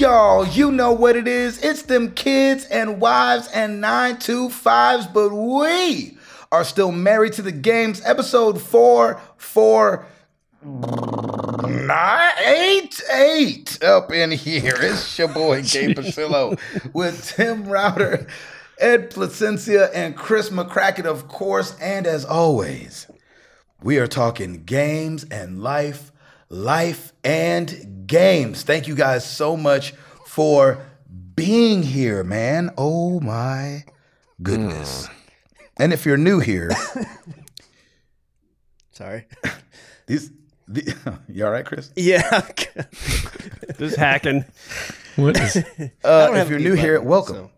y'all. You know what it is. It's them kids and wives and 925s, but we are still married to the games. Episode 4 4 nine, eight, eight up in here. It's your boy Gabe Pasillo with Tim Router, Ed Placencia, and Chris McCracken, of course. And as always, we are talking games and life, life and games. Thank you guys so much for being here, man. Oh my goodness. And if you're new here, Sorry. these, the, you all right, Chris? Yeah. This hacking. What is Uh, if you're mute new here, welcome. so.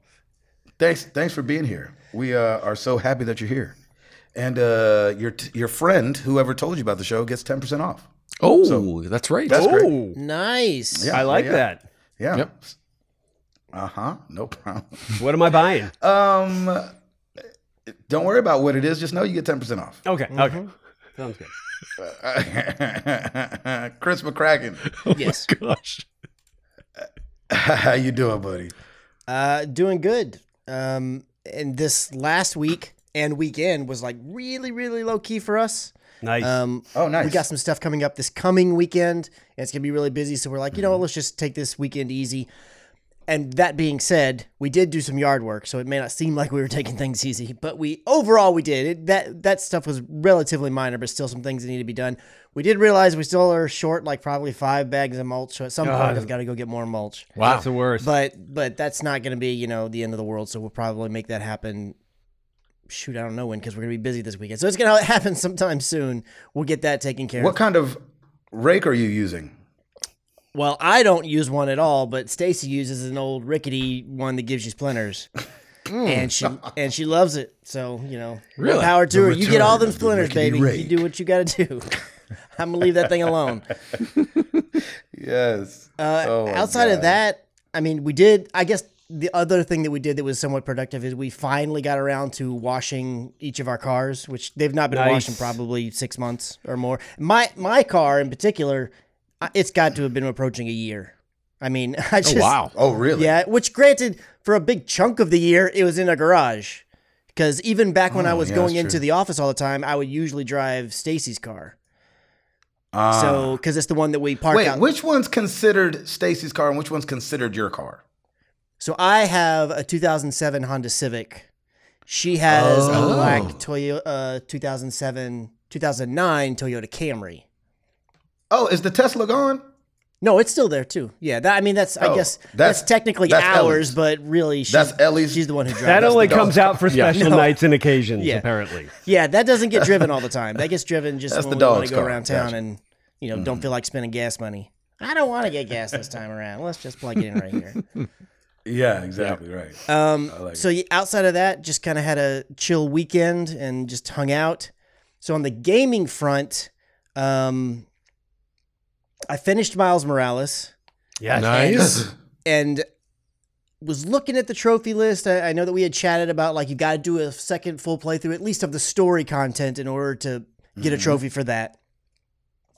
Thanks, thanks for being here. We uh, are so happy that you're here. And uh, your your friend, whoever told you about the show, gets ten percent off. Oh, that's right. That's great. Oh, nice. Yeah, I like yeah, that. Yeah. Yep. Uh huh. No problem. What am I buying? Um, don't worry about what it is. Just know you get ten percent off. Okay, okay. Sounds good. Chris McCracken, Yes. Gosh. how you doing, buddy? Uh, doing good. Um, and this last week and weekend was like really, really low key for us. Nice. Um, Oh, nice. we got some stuff coming up this coming weekend, and it's gonna be really busy. So we're like, you know what? Let's just take this weekend easy. And that being said, we did do some yard work, so it may not seem like we were taking things easy, but we overall we did. It, that that stuff was relatively minor, but still some things that need to be done. We did realize we still are short, like probably five bags of mulch. So at some point, God. I've got to go get more mulch. Wow. That's the worst. But but that's not going to be you know the end of the world. So we'll probably make that happen. Shoot, I don't know when because we're gonna be busy this weekend. So it's gonna happen sometime soon. We'll get that taken care of. What kind of rake are you using? Well, I don't use one at all, but Stacy uses an old rickety one that gives you splinters. And she and she loves it. So, you know, Really? power to The her. You get all them of the splinters, baby. rake. You do what you gotta do. I'm gonna leave that thing alone. Yes. Uh, Oh, outside of that, I mean, we did. I guess the other thing that we did that was somewhat productive is we finally got around to washing each of our cars, which they've not been Nice. washed in probably six months or more. My my car in particular, it's got to have been approaching a year. I mean, I just Oh, wow. Oh, really? yeah. Which, granted, for a big chunk of the year, it was in a garage. Because even back when I Oh, was yeah, going into the office all the time, I would usually drive Stacy's car. Ah. So, because it's the one that we park wait, out. which one's considered Stacy's car and which one's considered your car? So I have a 2007 Honda Civic. She has a Oh. black Toyota uh, 2007 2009 Toyota Camry. Oh, is the Tesla gone? No, it's still there too. Yeah, that I mean that's I Oh, guess that's- that's, technically that's ours, Ellie's. but really she's, That's Ellie's- She's the one who drives. that only comes dog's out for Yeah. special No. nights and occasions, Yeah. apparently. Yeah, that doesn't get driven all the time. That gets driven just That's when the we want to go car. around town Gotcha. and you know don't feel like spending gas money. I don't want to get gas this time around. Let's just plug it in right here. Yeah, exactly right. Um, like so y- outside of that, just kind of had a chill weekend and just hung out. So on the gaming front, um, I finished Miles Morales Yeah, Nice. and was looking at the trophy list. I, I know that we had chatted about like you got to do a second full playthrough, at least of the story content, in order to get a trophy for that.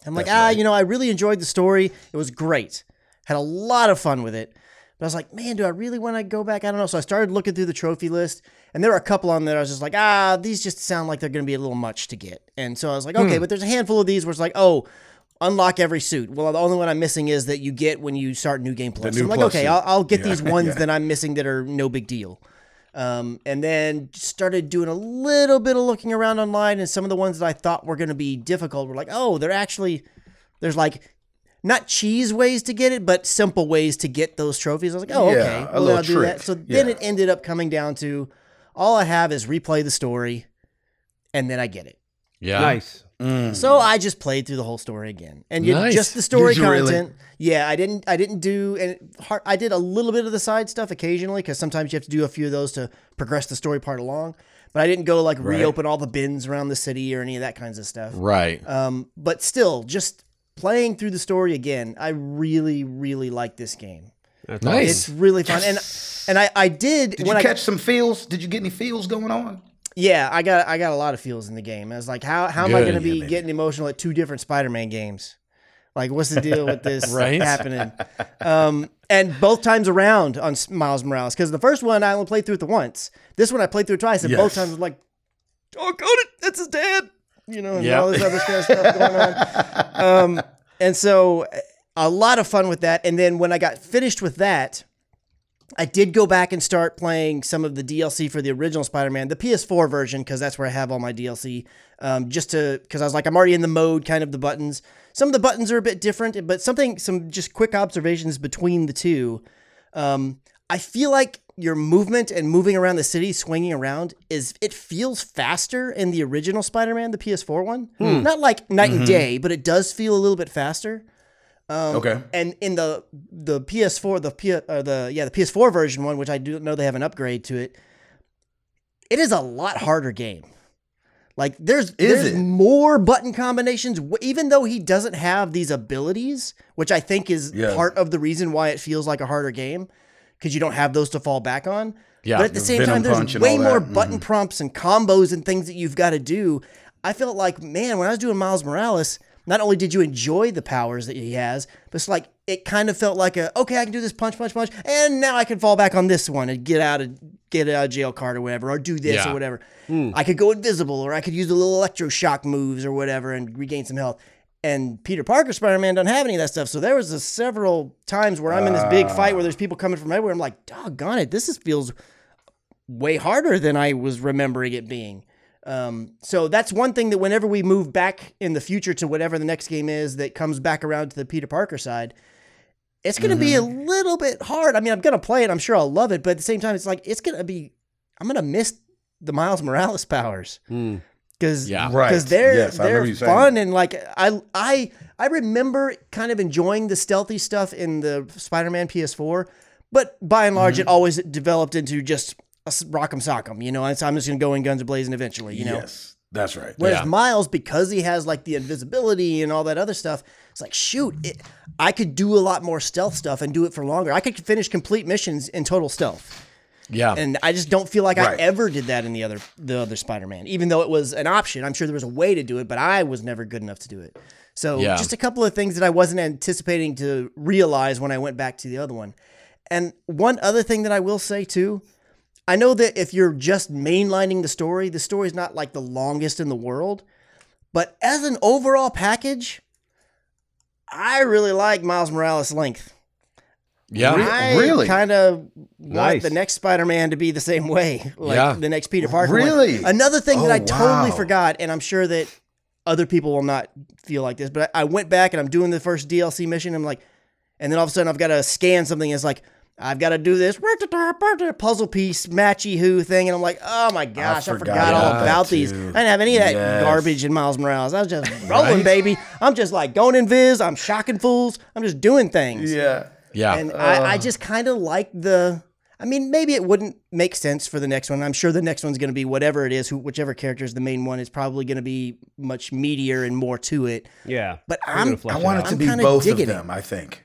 I'm like, That's ah, right. you know, I really enjoyed the story. It was great. Had a lot of fun with it. But I was like, man, do I really want to go back? I don't know. So I started looking through the trophy list, and there were a couple on there. I was just like, ah, these just sound like they're going to be a little much to get. And so I was like, okay, but there's a handful of these where it's like, oh, unlock every suit. Well, the only one I'm missing is that you get when you start New Game Plus. new So I'm like, Plus okay. I'll, I'll get Yeah, these ones yeah. that I'm missing that are no big deal. Um, and then started doing a little bit of looking around online, and some of the ones that I thought were going to be difficult were like, oh, they're actually there's like not cheese ways to get it, but simple ways to get those trophies. I was like, oh, Yeah, okay, a well, little I'll do that. trick. So then it ended up coming down to all I have is replay the story, and then I get it. Yeah. Nice. Mm. So I just played through the whole story again, and you, Nice. just the story Did you really? content. Yeah, I didn't. I didn't do and har- I did a little bit of the side stuff occasionally because sometimes you have to do a few of those to progress the story part along. But I didn't go like Right. reopen all the bins around the city or any of that kinds of stuff. Right. Um, but still, just playing through the story again, I really, really like this game. That's Nice. It's really fun, and and I I did, Did when you I catch some feels? Did you get any feels going on? yeah I got I got a lot of feels in the game. I was like, how how am I going to be baby. getting emotional at two different Spider-Man games? Like, what's the deal with this Right. happening? Um, and both times around on Miles Morales, because the first one I only played through it the once. This one I played through it twice, and both times I was like, "Oh, god, it! That's his dad." You know, and Yeah. all this other kind of stuff going on. Um, and so a lot of fun with that. And then when I got finished with that, I did go back and start playing some of the DLC for the original Spider-Man, the PS4 version, because that's where I have all my DLC. Um, just to because I was like, I'm already in the mode, kind of the buttons. Some of the buttons are a bit different, but something, some just quick observations between the two. Um, I feel like your movement and moving around the city, swinging around, is it feels faster in the original Spider-Man, the PS4 one. Hmm. Not like night and mm-hmm. day, but it does feel a little bit faster. Um, okay. And in the the PS4, the P, uh, the yeah the PS4 version one, which I do know they have an upgrade to it, it is a lot harder game. Like there's there's it? more button combinations, even though he doesn't have these abilities, which I think is Yeah. part of the reason why it feels like a harder game, because you don't have those to fall back on. Yeah, but at the same time, there's way that. more Mhm. button prompts and combos and things that you've got to do. I felt like, man, when I was doing Miles Morales, not only did you enjoy the powers that he has, but it's like it kind of felt like a okay, I can do this punch, punch, punch, and now I can fall back on this one and get out of get out of jail card or whatever, or do this Yeah. or whatever. I could go invisible, or I could use the little electroshock moves or whatever and regain some health. And Peter Parker Spider Man don't have any of that stuff. So there was a several times where I'm in this big fight where there's people coming from everywhere. I'm like, doggone it, this is, feels way harder than I was remembering it being. Um, so that's one thing that whenever we move back in the future to whatever the next game is that comes back around to the Peter Parker side, it's going to be a Mm-hmm. little bit hard. I mean, I'm going to play it. I'm sure I'll love it, but at the same time, it's like it's going to be. I'm going to miss the Miles Morales powers Hmm. Because Yeah. Right. because they're Yes, I remember they're you saying fun and like I I I remember kind of enjoying the stealthy stuff in the Spider-Man PS4, but by and large, mm-hmm. it always developed into just a s- rock'em sock'em. You know, so I'm just gonna go in guns a blazing eventually. You know, Yes, that's right. Whereas Yeah. Miles, because he has like the invisibility and all that other stuff, it's like shoot, it, I could do a lot more stealth stuff and do it for longer. I could finish complete missions in total stealth, Yeah. and I just don't feel like I ever did that in the other the other Spider-Man. Even though it was an option, I'm sure there was a way to do it, but I was never good enough to do it. So Yeah. just a couple of things that I wasn't anticipating to realize when I went back to the other one. And one other thing that I will say too, I know that if you're just mainlining the story, the story's not like the longest in the world, but as an overall package, I really like Miles Morales' length. Yeah. I Really? kind of want Nice. the next Spider-Man to be the same way, like Yeah. the next Peter Parker. one. Really? Another thing that Oh, I totally forgot, and I'm sure that other people will not feel like this, but I, I went back and I'm doing the first DLC mission. I'm like, and then all of a sudden I've got to scan something. And It's like I've got to do this puzzle piece matchy who thing, and I'm like, oh my gosh, I forgot, forgot all about about that these. I didn't have any of that Yes. garbage in Miles Morales. I was just rolling, baby. I'm just like going in Viz. I'm shocking fools. I'm just doing things. Yeah. Yeah. And I, I just kind of like the. I mean, maybe it wouldn't make sense for the next one. I'm sure the next one's going to be whatever it is, who, whichever character is the main one is probably going to be much meatier and more to it. Yeah. But I'm- gonna I want it out. to be both of digging it. them. I think.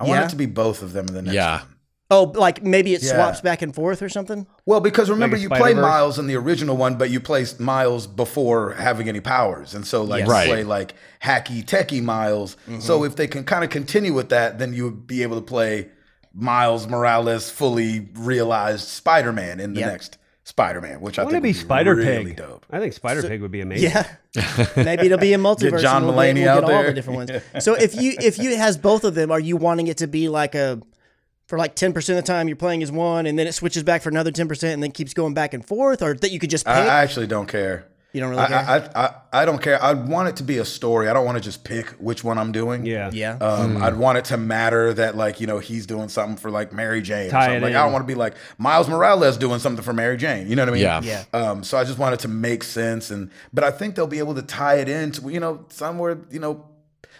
I want it to be both of them in the next Yeah. one. Oh, like maybe it Yeah. swaps back and forth or something. Well, because remember, Like you play Miles in the original one, but you play Miles before having any powers, and so like Yes. you Right. play like hacky techie Miles. Mm-hmm. So if they can kind of continue with that, then you would be able to play Miles Morales, fully realized Spider-Man in the Yep. next Spider-Man, which I Wouldn't think it be would Spider really Pig? dope. I think Spider Pig would be amazing. Yeah, maybe it'll be a multiverse. John and we'll get, Mulaney we'll out get all the there. different ones. So if you if you has both of them, are you wanting it to be like a for like ten percent of the time you're playing as one, and then it switches back for another ten percent, and then keeps going back and forth, or that you could just pick? I, I actually don't care. you don't really I, care. I, I, I, I don't care. I want it to be a story. I don't want to just pick which one I'm doing. Yeah. yeah. Um, I'd want it to matter that like you know he's doing something for like Mary Jane. Or Tie something. it Like in. I don't want to be like Miles Morales doing something for Mary Jane. You know what I mean? Yeah. Yeah. Um, so I just want it to make sense, and but I think they'll be able to tie it into you know somewhere you know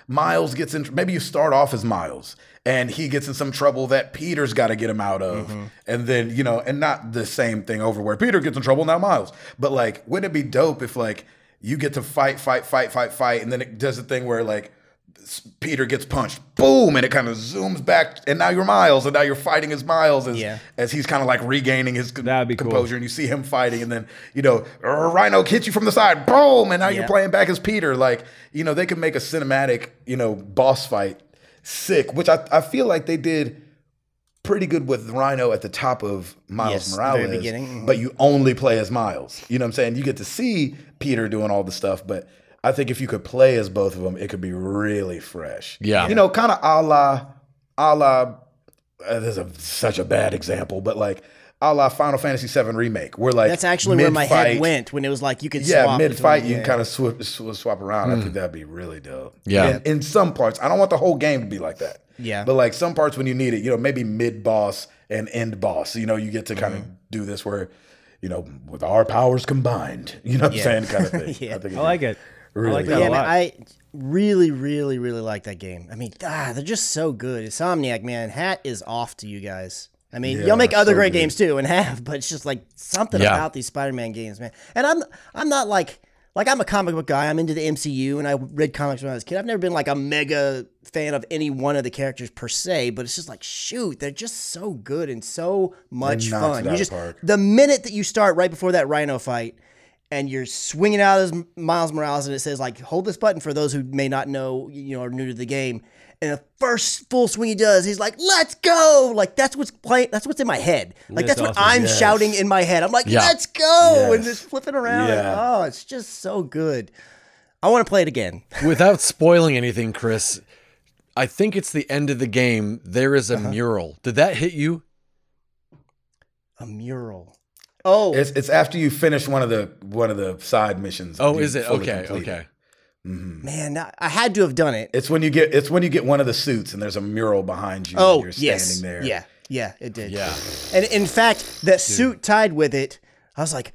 Miles gets in. Maybe you start off as Miles. And he gets in some trouble that Peter's got to get him out of, Mm-hmm. and then you know, and not the same thing over where Peter gets in trouble now Miles, but like, wouldn't it be dope if like you get to fight, fight, fight, fight, fight, and then it does a thing where like Peter gets punched, boom, and it kind of zooms back, and now you're Miles, and now you're fighting as Miles as, Yeah. as he's kind of like regaining his co- That'd cool. composure, and you see him fighting, and then you know Rhino hits you from the side, boom, and now you're playing back as Peter. Like you know they could make a cinematic you know boss fight sick, which I, I feel like they did pretty good with Rhino at the top of Miles Yes, Morales, but you only play as Miles. You know what I'm saying? You get to see Peter doing all the stuff, but I think if you could play as both of them, it could be really fresh. Yeah. You know, kind of a la, a la, uh, this is a, such a bad example, but like a la Final Fantasy VII Remake, where like That's actually where my head mid-fight- went when it was like you could yeah, swap mid fight between- you can kind of swap, sw- swap around. I think that'd be really dope. Yeah. In, in some parts, I don't want the whole game to be like that. Yeah. But like some parts when you need it, you know, maybe mid boss and end boss, you know, you get to kind Mm-hmm. of do this where, you know, with our powers combined, you know what Yeah. I'm saying, kind of thing. Yeah. I, think I like it. Really I like that yeah, a man. I really, really, really like that game. I mean, ah, they're just so good. Insomniac, man, hat is off to you guys. I mean, Yeah, y'all make other so great good. games too, and have, but it's just like something Yeah. about these Spider-Man games, man. And I'm, I'm not like, like I'm a comic book guy. I'm into the MCU, and I read comics when I was a kid. I've never been like a mega fan of any one of the characters per se, but it's just like, shoot, they're just so good and so much fun. You just park. the minute that you start right before that Rhino fight and you're swinging out as Miles Morales, and it says like hold this button for those who may not know, you know, are new to the game. And the first full swing he does, he's like, "Let's go!" Like that's what's playing. That's what's in my head. Like That's that's, what. I'm Yes. shouting in my head. I'm like, Yeah. "Let's go!" And Yes. just flipping around. and, Yeah. oh, it's just so good. I want to play it again. Without spoiling anything, Chris, I think it's the end of the game. There is a Uh-huh. mural. Did that hit you? A mural. Oh, It's it's after you finish one of the one of the side missions. Oh, is it? fully Okay, complete it. okay. Mm-hmm. man, I- I had to have done it. It's when you get it's when you get one of the suits and there's a mural behind you. Oh, and you're standing yes. there. Yeah, yeah, it did. Yeah. And in fact, that suit tied with it, I was like,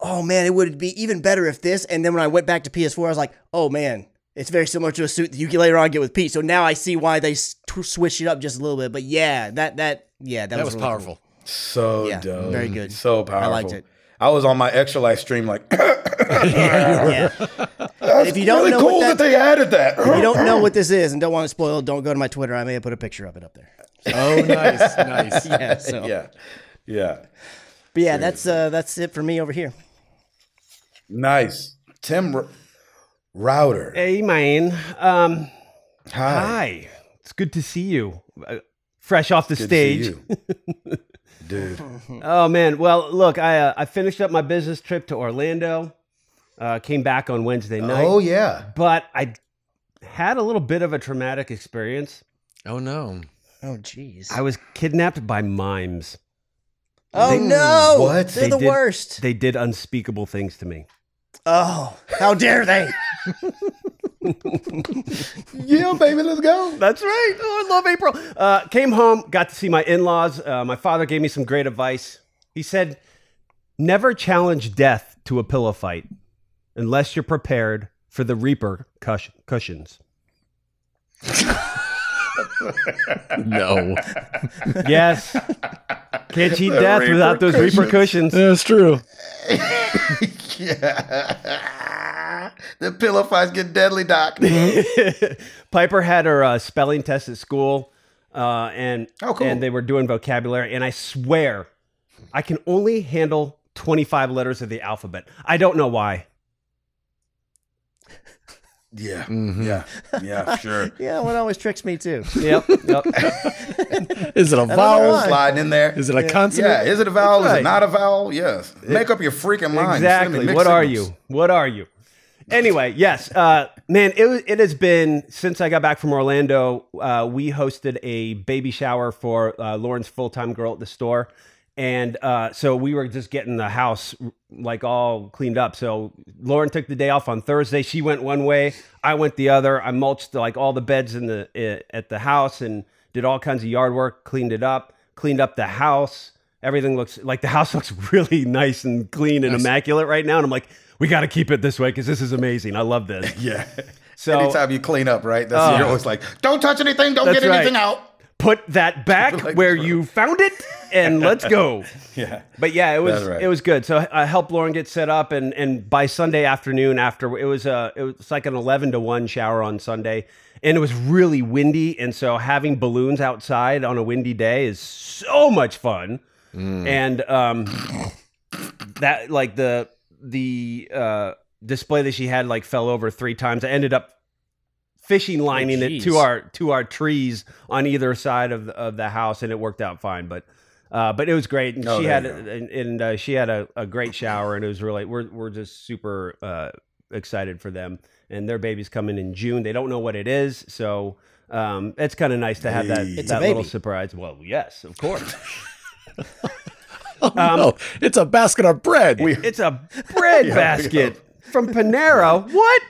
oh man, it would be even better if this. And then when I went back to PS4, I was like, oh man, it's very similar to a suit that you can later on get with Pete. So now I see why they s- tw- switched it up just a little bit. But yeah, that that yeah, that, That was really cool. Powerful. So Yeah, dope. very good. So powerful. I liked it. I was on my extra life stream like Yeah. that's If you don't really know cool what that, that- they added that. if you don't know what this is and don't want to spoil, don't go to my Twitter. I may have put a picture of it up there. Oh, nice, nice. Yeah. So, yeah. Yeah. but yeah, that's uh, that's it for me over here. Nice. Tim R- Router. Hey, man. Um, Hi. hi. It's good to see you. Uh, fresh off the Good to see stage. you. Dude. Oh man. Well, look, I uh, I finished up my business trip to Orlando. Uh, came back on Wednesday night. Oh yeah. But I had a little bit of a traumatic experience. Oh no. Oh jeez. I was kidnapped by mimes. Oh They- no! What? They're They the did- worst. They did unspeakable things to me. oh, how dare they? Yeah, baby, let's go. That's right. Oh, I love April. Uh, came home, got to see my in laws. Uh, my father gave me some great advice. He said, Never challenge death to a pillow fight unless you're prepared for the Reaper cush- cushions. No. Yes. Can't cheat The death without those Reaper cushions. That's true. Yeah. the pillow fights get deadly, Doc. Piper had her uh, spelling test at school, uh, and Oh, cool. and they were doing vocabulary. And I swear, I can only handle twenty five letters of the alphabet. I don't know why. Yeah. Mm-hmm. Yeah. Yeah, sure. Yeah, one always tricks me too. Yep. yep. Is it a vowel? Sliding in there. Is it a consonant? Yeah, is it a vowel? Is it not a vowel? Yes. Make up your freaking mind. Exactly. mixed What are you? What are you? Anyway, yes, uh, man. It it has been since I got back from Orlando. Uh, we hosted a baby shower for uh, Lauren's full time girl at the store, and uh, so we were just getting the house like all cleaned up. So Lauren took the day off on Thursday. She went one way, I went the other. I mulched like all the beds in the at the house and did all kinds of yard work, cleaned it up, cleaned up the house. Everything looks like the house looks really nice and clean and immaculate right now. And I'm like, we got to keep it this way because this is amazing. I love this. Yeah. So- anytime you clean up, right? That's Oh. you're uh. always like, don't touch anything, don't get right. anything out. put that back Like where you found it, and let's go. Yeah. But yeah, it was right. it was good. So I helped Lauren get set up, and and by Sunday afternoon, after it was a it was like an eleven to one shower on Sunday, and it was really windy, and so having balloons outside on a windy day is so much fun, mm. and um, that like the the uh display that she had like fell over three times. I ended up fishing lining it to our to our trees on either side of the, of the house, and it worked out fine. But uh, but it was great, and Oh, she had a, and, and uh, she had a, a great shower, and it was really we're we're just super uh, excited for them, and their baby's coming in June. They don't know what it is, so. Um, it's kind of nice to have that, Hey. It's a that little surprise. Well, yes, of course. Oh, no, it's a basket of bread. It's a bread Yeah, basket from Panera. What?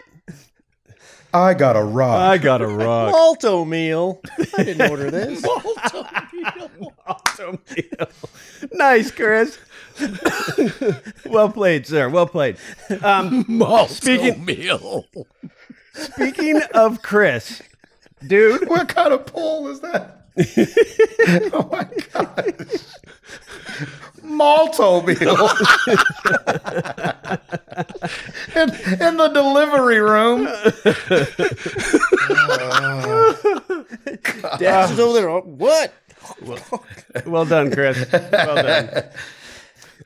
I got a rock. I got a rock. Malt-O-Meal. I didn't order this. Awesome deal. nice, Chris. well played, sir. Well played. Um, Malto Speaking- meal. speaking of Chris, dude, what kind of poll is that? oh my gosh. Malt-O-Meal. in, in the delivery room. Dash is over there. What? well done, Chris. Well done.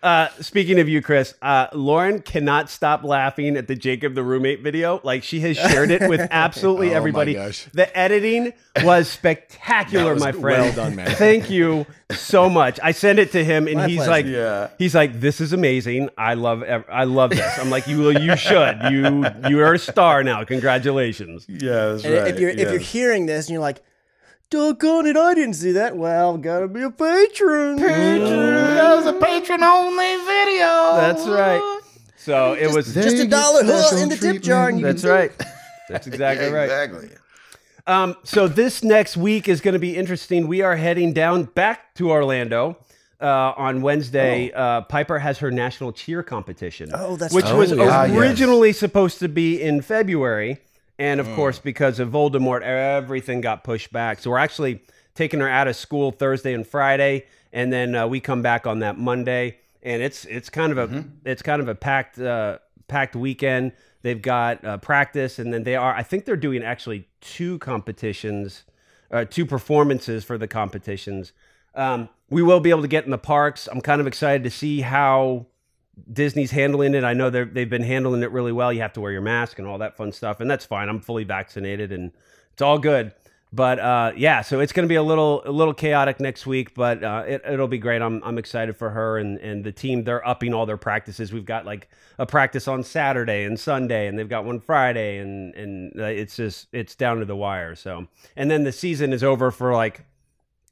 Uh, speaking of you, Chris, uh, Lauren cannot stop laughing at the Jacob the roommate video. Like she has shared it with absolutely Oh my everybody. gosh. The editing was spectacular, was my friend. well done, man. Thank you so much. I sent it to him, and My he's pleasure. like, Yeah. he's like, this is amazing. I love, ev- I love this. I'm like, you, you should. You, you are a star now. Congratulations. Yeah, that's And right. if you're if you're hearing this and you're like, doggone it, I didn't see that. Well, gotta be a patron. That was a patron only video. That's right. So it was. They Just a get dollar huh, special in the tip jar and you That's right. That's exactly Yeah, right. Exactly. Um, so this next week is going to be interesting. We are heading down back to Orlando uh, on Wednesday. Uh, Piper has her national cheer competition. Oh, that's which right. was yeah. Ah, yes. originally supposed to be in February, and of course, because of Voldemort, everything got pushed back. So we're actually taking her out of school Thursday and Friday, and then uh, we come back on that Monday. And it's it's kind of a it's kind of a packed uh, packed weekend. They've got uh, practice, and then they are. I think they're doing actually two competitions, uh, two performances for the competitions. Um, we will be able to get in the parks. I'm kind of excited to see how Disney's handling it. I know they've been handling it really well. You have to wear your mask and all that fun stuff, and that's fine. I'm fully vaccinated, and it's all good. But uh, yeah, so it's going to be a little a little chaotic next week, but uh, it, it'll be great. I'm I'm excited for her and and the team. They're upping all their practices. We've got like a practice on Saturday and Sunday, and they've got one Friday, and and uh, it's just it's down to the wire. So and then the season is over for like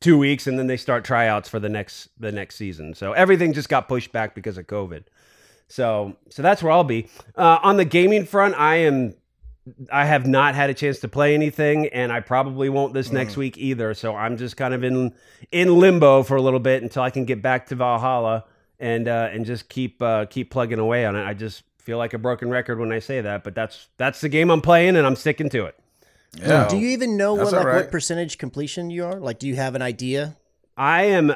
two weeks, and then they start tryouts for the next the next season. So everything just got pushed back because of COVID. So so that's where I'll be. Uh, on the gaming front, I am I have not had a chance to play anything, and I probably won't this next week either. So I'm just kind of in in limbo for a little bit until I can get back to Valhalla and uh, and just keep uh, keep plugging away on it. I just feel like a broken record when I say that, but that's that's the game I'm playing, and I'm sticking to it. Yeah. Do you even know what like all right. what percentage completion you are? Like, do you have an idea? I am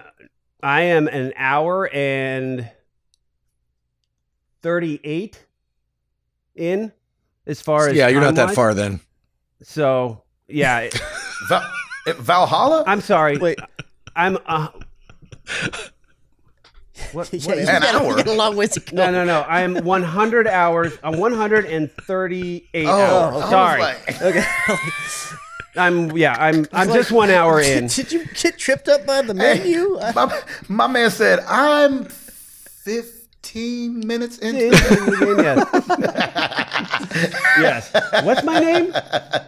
I am an hour and 38 in as far as Yeah, you're not that time-wise. far then. So, yeah, Val- eh, Valhalla? I'm sorry. Wait. I'm uh What, what you is- An hour? you got a long ways to go. no, no, no. I'm 100 hours. I'm 138 Oh, hours. Sorry. like- Okay. I'm yeah, I'm I'm like- just 1 hour in. Did you get tripped up by the menu? I- my, my man said, I'm 15 minutes into the yes. yes. What's my name?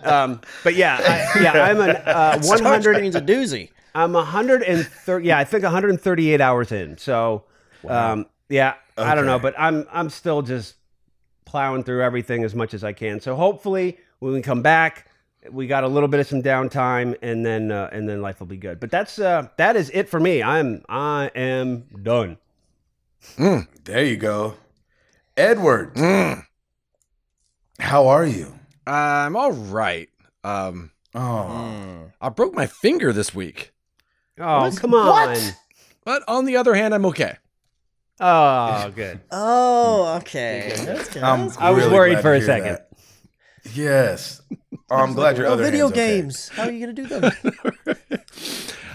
Um, but yeah, I, yeah, I'm an uh, 100 Screen's a doozy. I'm 130. Yeah, I think 138 hours in. So, um, yeah, I don't know, but I'm I'm still just plowing through everything as much as I can. So hopefully, when we come back, we got a little bit of some downtime, and then uh, and then life will be good. But that's uh, that is it for me. I'm I am done. There you go. Edward, Mm. how are you? I'm all right. Um, Oh, I broke my finger this week. Oh, come on. What? But on the other hand, I'm okay. Oh, good. Oh, okay. That's good. I'm That's good. I was really worried for a second. that. Yes. Oh, I'm glad your Oh, other video hand's okay. games. How are you gonna do them?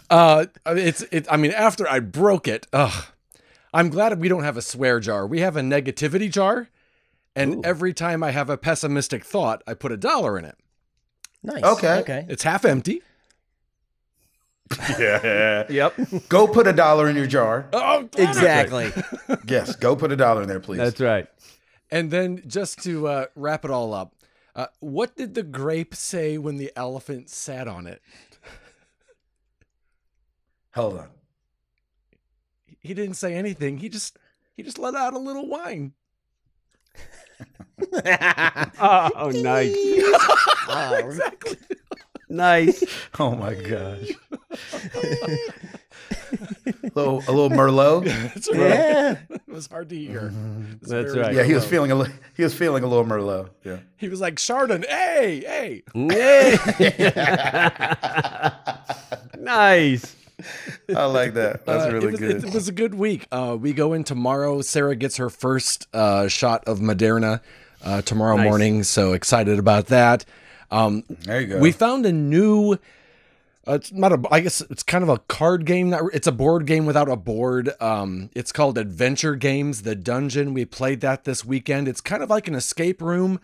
Uh, it's it. I mean, after I broke it, ugh, I'm glad we don't have a swear jar. We have a negativity jar, and Ooh. every time I have a pessimistic thought, I put a dollar in it. Nice. Okay. Okay. It's half empty. Yeah. Yep. Go put a dollar in your jar. Oh, Exactly. Yes, go put a dollar in there, please. That's right. And then just to uh, wrap it all up, uh, what did the grape say when the elephant sat on it? Hold on. He didn't say anything. He just he just let out a little whine. Oh, nice. Wow. Oh. Nice. Oh my gosh. little, a little Merlot. That's right. Yeah. It was hard to hear. Mm-hmm. It was That's right. Yeah, he was feeling a li- he was feeling a little Merlot. Yeah. He was like Chardon. Hey, hey. nice. I like that. That's Uh, really it was, good. It, was a good week. Uh, we go in tomorrow. Sarah gets her first uh, shot of Moderna uh, tomorrow Nice. morning. So excited about that. Um, there you go. we found a new. Uh, it's not a. I guess it's kind of a card game. Not, it's a board game without a board. Um, it's called Adventure Games: The Dungeon. We played that this weekend. It's kind of like an escape room.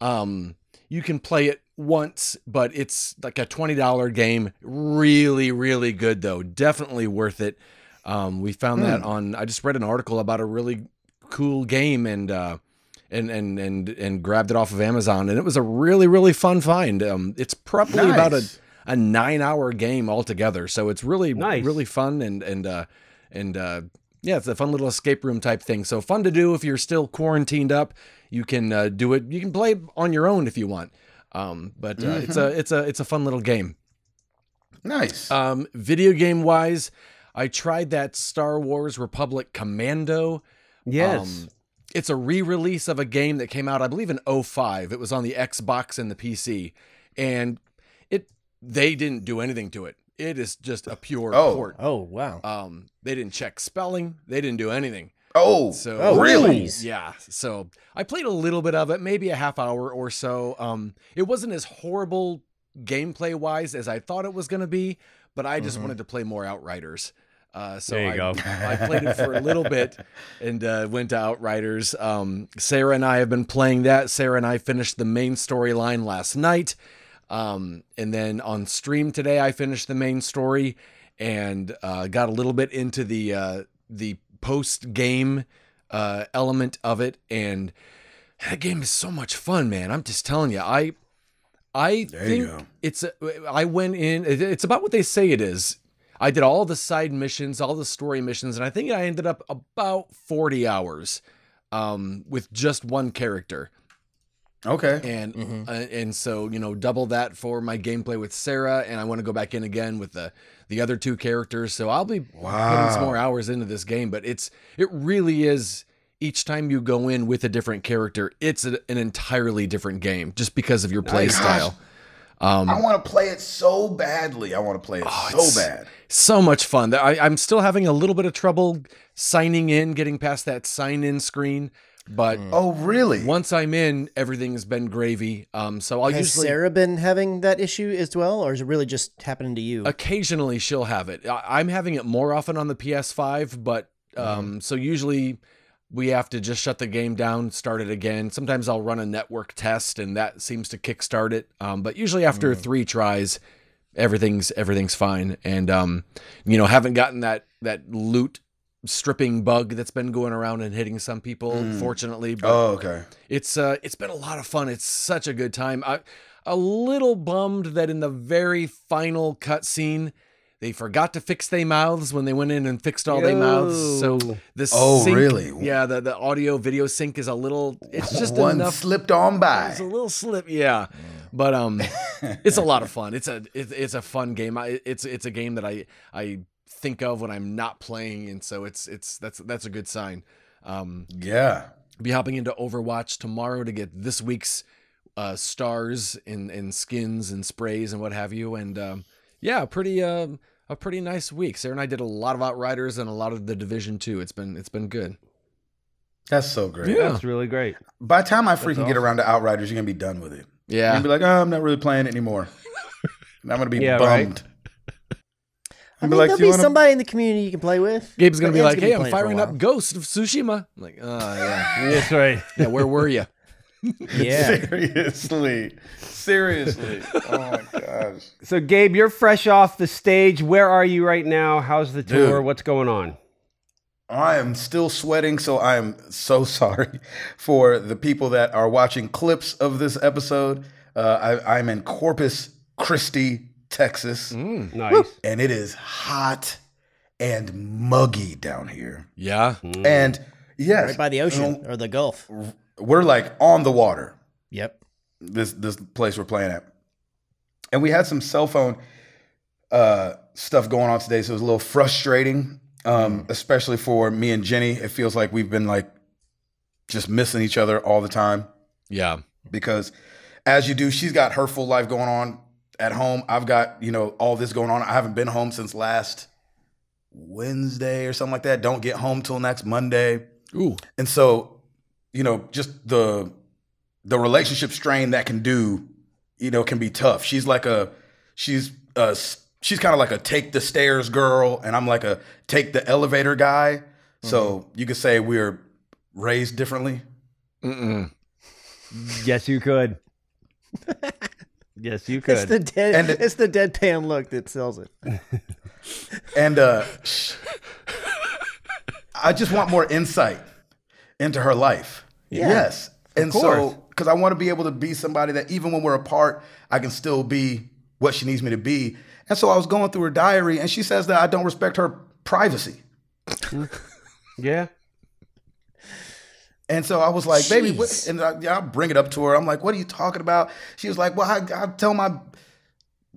Um, you can play it once, but it's like a twenty dollar game. Really, really good though. Definitely worth it. Um, we found that on. I just read an article about a really cool game and. Uh, and and and and grabbed it off of Amazon, and it was a really really fun find. Um, it's probably about a a nine hour game altogether, so it's really Nice. really fun and and uh, and uh, yeah, it's a fun little escape room type thing. So fun to do if you're still quarantined up. You can uh, do it. You can play on your own if you want. Um, but uh, it's a it's a it's a fun little game. nice. Um, video game wise, I tried that Star Wars Republic Commando. Yes. Um, it's a re-release of a game that came out, I believe, in 05. It was on the Xbox and the PC, and it they didn't do anything to it. It is just a pure Oh. port. Oh wow. Um, they didn't check spelling. They didn't do anything. Oh, So Oh, really? yeah. So I played a little bit of it, maybe a half hour or so. Um, it wasn't as horrible gameplay wise as I thought it was going to be, but I just wanted to play more Outriders. Uh, so There you I, go. I played it for a little bit and uh, went to Outriders. Um, Sarah and I have been playing that. Sarah and I finished the main storyline last night. Um, and then on stream today, I finished the main story and uh, got a little bit into the uh, the post game uh, element of it. And that game is so much fun, man. I'm just telling you, I I There you think go. it's a, I went in. It's about what they say it is. I did all the side missions, all the story missions, and I think I ended up about 40 hours um, with just one character Okay. and uh, and so you know double that for my gameplay with Sarah, and I want to go back in again with the the other two characters. So I'll be putting some more hours into this game, but it's it really is. Each time you go in with a different character, it's a, an entirely different game just because of your play Gosh. style. Um, I want to play it so badly. I want to play it Oh, so bad. so much fun. I, I'm still having a little bit of trouble signing in, getting past that sign in screen, but Oh, really? once I'm in, everything's been gravy. Um, so I'll Has usually Sarah been having that issue as well, or is it really just happening to you? occasionally she'll have it. I- I'm having it more often on the PS5, but um, so usually we have to just shut the game down, start it again. Sometimes I'll run a network test, and that seems to kickstart it. Um, but usually after three tries, everything's everything's fine. And um, you know, haven't gotten that that loot stripping bug that's been going around and hitting some people. Fortunately, but Oh, okay. it's uh it's been a lot of fun. It's such a good time. I a little bummed that in the very final cutscene they forgot to fix their mouths when they went in and fixed all their mouths. So this Oh, sync- really? Yeah, the, the audio video sync is a little it's just One enough slipped on by. it's a little slip, yeah. But um, it's a lot of fun. It's a it's, it's a fun game. I, it's it's a game that I I think of when I'm not playing, and so it's it's that's that's a good sign. Um, Yeah. be hopping into Overwatch tomorrow to get this week's uh, stars and and skins and sprays and what have you. And um, yeah, pretty um, a pretty nice week. Sarah and I did a lot of Outriders and a lot of the Division too. It's been it's been good. That's so great. Yeah. That's really great. By the time I freaking get around to Outriders, you're gonna be done with it. You're Yeah. gonna be like, oh, I'm not really playing it anymore. and I'm gonna be Yeah, right. Bummed. I I'd mean, like, there'll be wanna-" somebody in the community you can play with. Gabe's gonna But be Ed's like, "Hey, I'm playing for a firing up. Ghost of Tsushima." I'm like, oh yeah, That's right. yeah. Where were you? Yeah. Seriously. Seriously. Oh my gosh. So, Gabe, you're fresh off the stage. Where are you right now? How's the tour? Dude. What's going on? I am still sweating, so I am so sorry for the people that are watching clips of this episode. Uh, I, I'm in Corpus Christi, Texas, Nice. and it is hot and muggy down here. Yeah. And yes, Right by the ocean or the Gulf. we're like on the water. Yep. this this place we're playing at. And we had some cell phone uh, stuff going on today, so it was a little frustrating, um, especially for me and Jenny. It feels like we've been like just missing each other all the time Yeah. because, as you do, she's got her full life going on at home. I've got you know all this going on. I haven't been home since last Wednesday or something like that. Don't get home till next Monday. Ooh. And so, you know, just the the relationship strain that can do, you know, can be tough. She's like a she's a she's kind of like a take the stairs girl and I'm like a take the elevator guy. So, mm-hmm. you could say we're raised differently. Mm-mm. Yes, you could. yes, you It's could. the dead. And it- it's the deadpan look that sells it. And uh I just want more insight into her life. Yeah, yes. And so cuz I want to be able to be somebody that even when we're apart, I can still be what she needs me to be. And so I was going through her diary and she says that I don't respect her privacy. yeah. And so I was like, baby, what? And I, yeah, I bring it up to her. I'm like, what are you talking about? She was like, well, I, I tell my,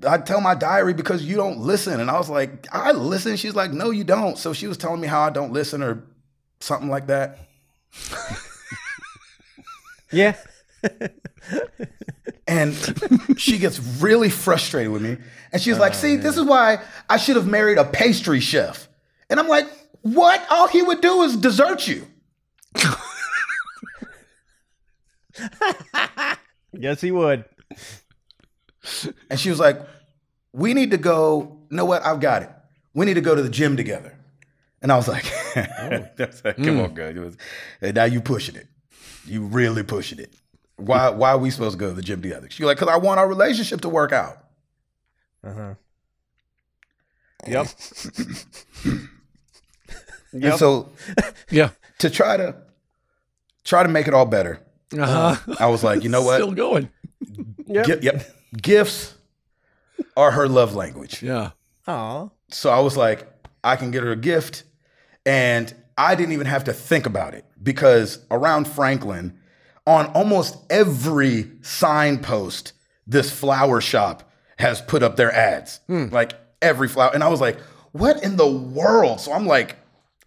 I tell my diary because you don't listen. And I was like, I listen. She's like, no, you don't. So she was telling me how I don't listen or something like that. Yeah. And she gets really frustrated with me. And she's like, oh, see, this is why I should have married a pastry chef. And I'm like, what? All he would do is desert you. Yes, he would. And she was like, We need to go. You know what? I've got it. We need to go to the gym together. And I was like, that's like, Come on, girl. Was- And now you pushing it. You really pushing it. Why why are we supposed to go to the gym together? She's like, because I want our relationship to work out. Uh huh. Yep. And so Yeah. to try to try to make it all better, Uh-huh. I was like, you know what? Still going. Yep. Gi- yep. Gifts are her love language. Yeah. Aw. So I was like, I can get her a gift. And I didn't even have to think about it because around Franklin, on almost every signpost, this flower shop has put up their ads. Like every flower. And I was like, what in the world? So I'm like,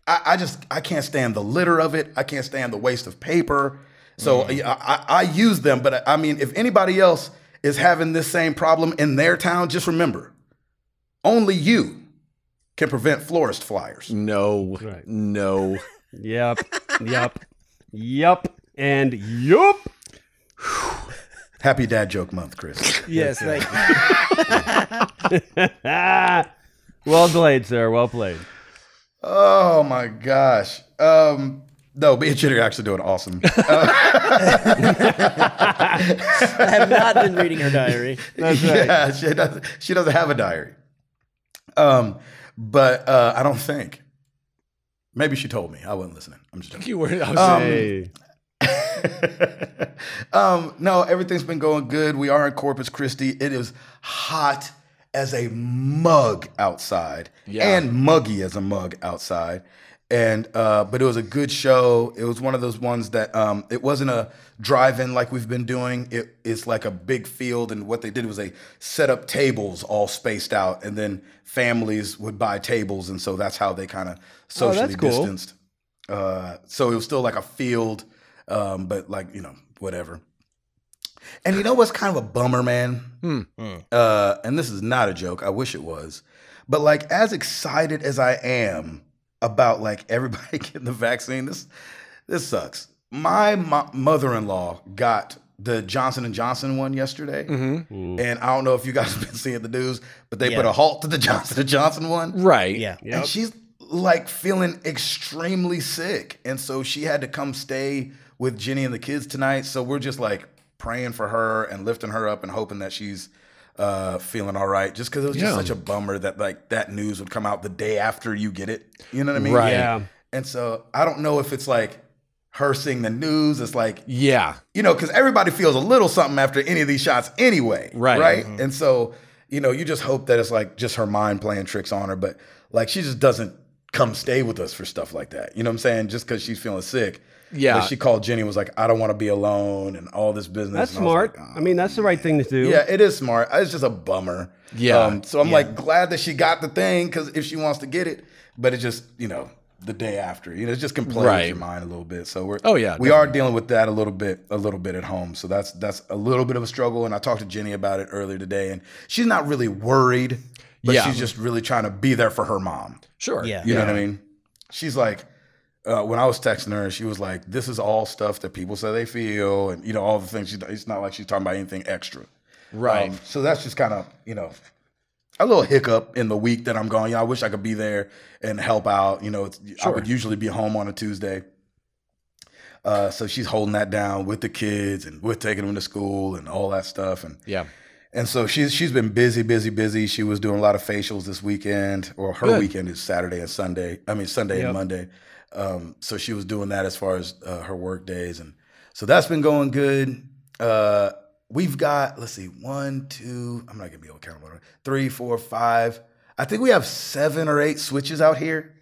I, I just I can't stand the litter of it. I can't stand the waste of paper. So I, I, I use them, but I mean, if anybody else is having this same problem in their town, just remember, only you can prevent florist flyers. No. Right. No. Yep. Yep. Yep. And yup. Happy Dad Joke Month, Chris. Yes. Thank you. well played, sir. Well played. oh my gosh. Um, no, me and Jenny are actually doing awesome. I have not been reading her diary. That's right. yeah, she doesn't. She doesn't have a diary. Um, but uh, I don't think. Maybe she told me. I wasn't listening. I'm just joking. You were. I was Um, um, no, everything's been going good. We are in Corpus Christi. It is hot as a mug outside, Yeah. and muggy as a mug outside. And uh, but it was a good show. It was one of those ones that um, it wasn't a drive-in like we've been doing. It is like a big field, and what they did was they set up tables all spaced out, and then families would buy tables, and so that's how they kind of socially Oh, cool. distanced. Uh, so it was still like a field, um, but like you know whatever. And you know what's kind of a bummer, man? Uh, and this is not a joke. I wish it was. But like, as excited as I am about like everybody getting the vaccine, this this sucks. My mo- mother-in-law got the Johnson and Johnson one yesterday, mm-hmm. and I don't know if you guys have been seeing the news, but they put a halt to the Johnson and Johnson one. Right. Yeah. And she's like feeling extremely sick. And so she had to come stay with Jenny and the kids tonight. So we're just like praying for her and lifting her up and hoping that she's uh feeling all right. Just because it was just Yeah. such a bummer that like that news would come out the day after you get it. You know what I mean? Right. Yeah. And so I don't know if it's like her seeing the news. It's like Yeah. you know, because everybody feels a little something after any of these shots anyway. Right. Right. And so, you know, you just hope that it's like just her mind playing tricks on her, but like she just doesn't come stay with us for stuff like that. You know what I'm saying? Just because she's feeling sick. Yeah. But she called Jenny and was like, I don't want to be alone and all this business. That's And I was smart. I mean, that's the right thing to do. yeah, it is smart. It's just a bummer. Yeah. Um, so I'm like glad that she got the thing because if she wants to get it, but it just you know the day after, you know, it's just can play with Right. your mind a little bit. So we're Oh, yeah, we are dealing with that a little bit, a little bit at home. So that's that's a little bit of a struggle. And I talked to Jenny about it earlier today, and she's not really worried, but Yeah. she's just really trying to be there for her mom. Sure. Yeah. You know what I mean? She's like, uh, when I was texting her, she was like, "This is all stuff that people say they feel, and you know all the things." She, it's not like she's talking about anything extra, Right. Um, so that's just kind of you know a little hiccup in the week that I'm gone. You know, I wish I could be there and help out. You know, it's, I would usually be home on a Tuesday. Uh, so she's holding that down with the kids and with taking them to school and all that stuff. And Yeah. and so she's she's been busy, busy, busy. She was doing a lot of facials this weekend, or her Good. weekend is Saturday and Sunday. I mean Sunday Yep. and Monday. Um, so she was doing that as far as uh, her work days, and so that's been going good. Uh, we've got let's see, one, two. I'm not gonna be able to count them. Three, four, five. I think we have seven or eight switches out here.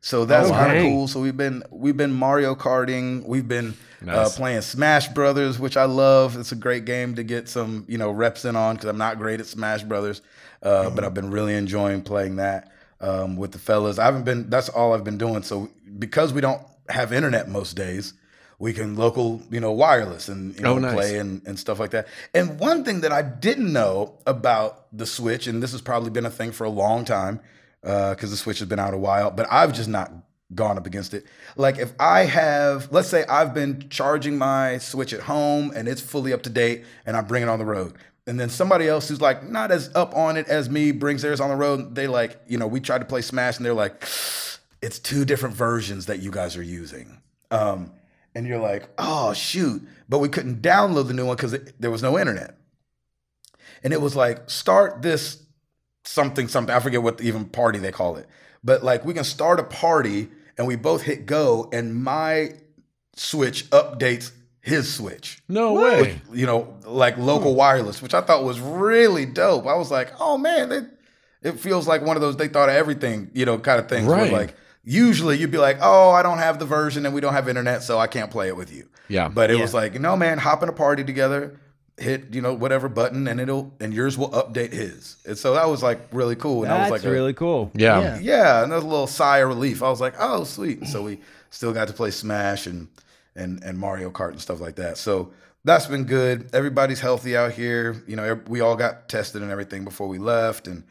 So that's Oh, kind of cool. So we've been we've been Mario Karting. We've been uh, playing Smash Brothers, which I love. It's a great game to get some you know reps in on because I'm not great at Smash Brothers, uh, but I've been really enjoying playing that um, with the fellas. I haven't been. That's all I've been doing. So because we don't have internet most days, we can local you know wireless and you oh, know Oh, nice. play and, and stuff like that. And one thing that I didn't know about the Switch, and this has probably been a thing for a long time, uh, because the Switch has been out a while, but I've just not gone up against it. Like if I have, let's say I've been charging my Switch at home and it's fully up to date, and I bring it on the road. And then somebody else who's like not as up on it as me brings theirs on the road. They like, you know, we tried to play Smash and they're like, it's two different versions that you guys are using. Um, and you're like, oh shoot, but we couldn't download the new one because there was no internet. And it was like, start this something something. I forget what even party they call it, but like we can start a party and we both hit go, and my switch updates his switch. No way. You know, like local wireless, which I thought was really dope. I was like, oh man, it, it feels like one of those they thought of everything, you know, kind of things. Right. like usually you'd be like, oh, I don't have the version and we don't have internet, so I can't play it with you. Yeah. But it Yeah. was like, no, man, hop in a party together, hit, you know, whatever button, and it'll and yours will update his. And so that was like really cool. And I That's was like, a- really cool. yeah. Yeah. yeah, and that was a little sigh of relief. I was like, oh, sweet. And so we still got to play Smash and and and Mario Kart and stuff like that. So that's been good. Everybody's healthy out here. You know, we all got tested and everything before we left, and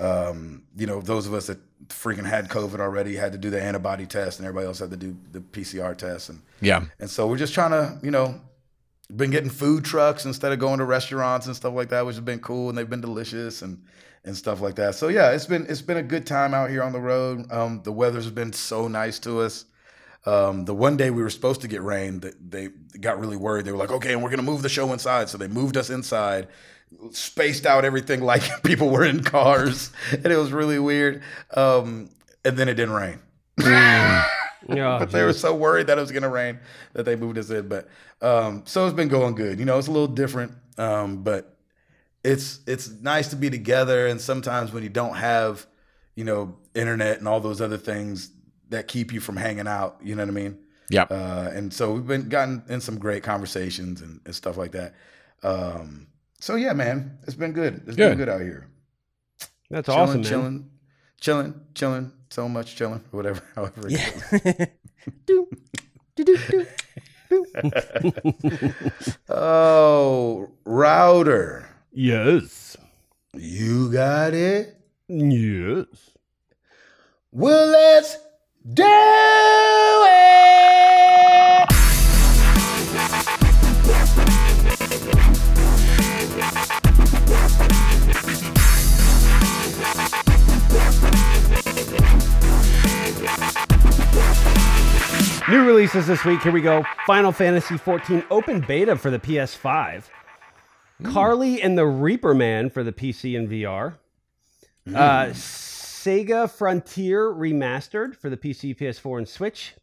um, you know, those of us that freaking had COVID already had to do the antibody test, and everybody else had to do the PCR test, and Yeah. and so we're just trying to, you know, been getting food trucks instead of going to restaurants and stuff like that, which has been cool and they've been delicious and and stuff like that. So yeah, it's been it's been a good time out here on the road. Um, the weather's been so nice to us. Um, the one day we were supposed to get rain, they got really worried. They were like, "Okay, and we're gonna move the show inside," so they moved us inside, spaced out everything like people were in cars, and it was really weird. Um, and then it didn't rain. Yeah, but they were so worried that it was going to rain that they moved us in. But um, so it's been going good. You know, it's a little different, um, but it's it's nice to be together. And sometimes when you don't have, you know, internet and all those other things that keep you from hanging out, you know what I mean? Yeah. Uh, and so we've been gotten in some great conversations and, and stuff like that. Um, so yeah, man, it's been good. It's been Good. good out here. that's Chilling, awesome, man. chilling, chilling, chilling. So much chilling, whatever. However. Yeah. do, do, do, do. Oh, Router. Yes. You got it? Yes. Well, let's do it! New releases this week. Here we go. Final Fantasy XIV open beta for the PS5. Carly and the Reaper Man for the PC and VR. Uh, Sega Frontier Remastered for the PC, PS4, and Switch.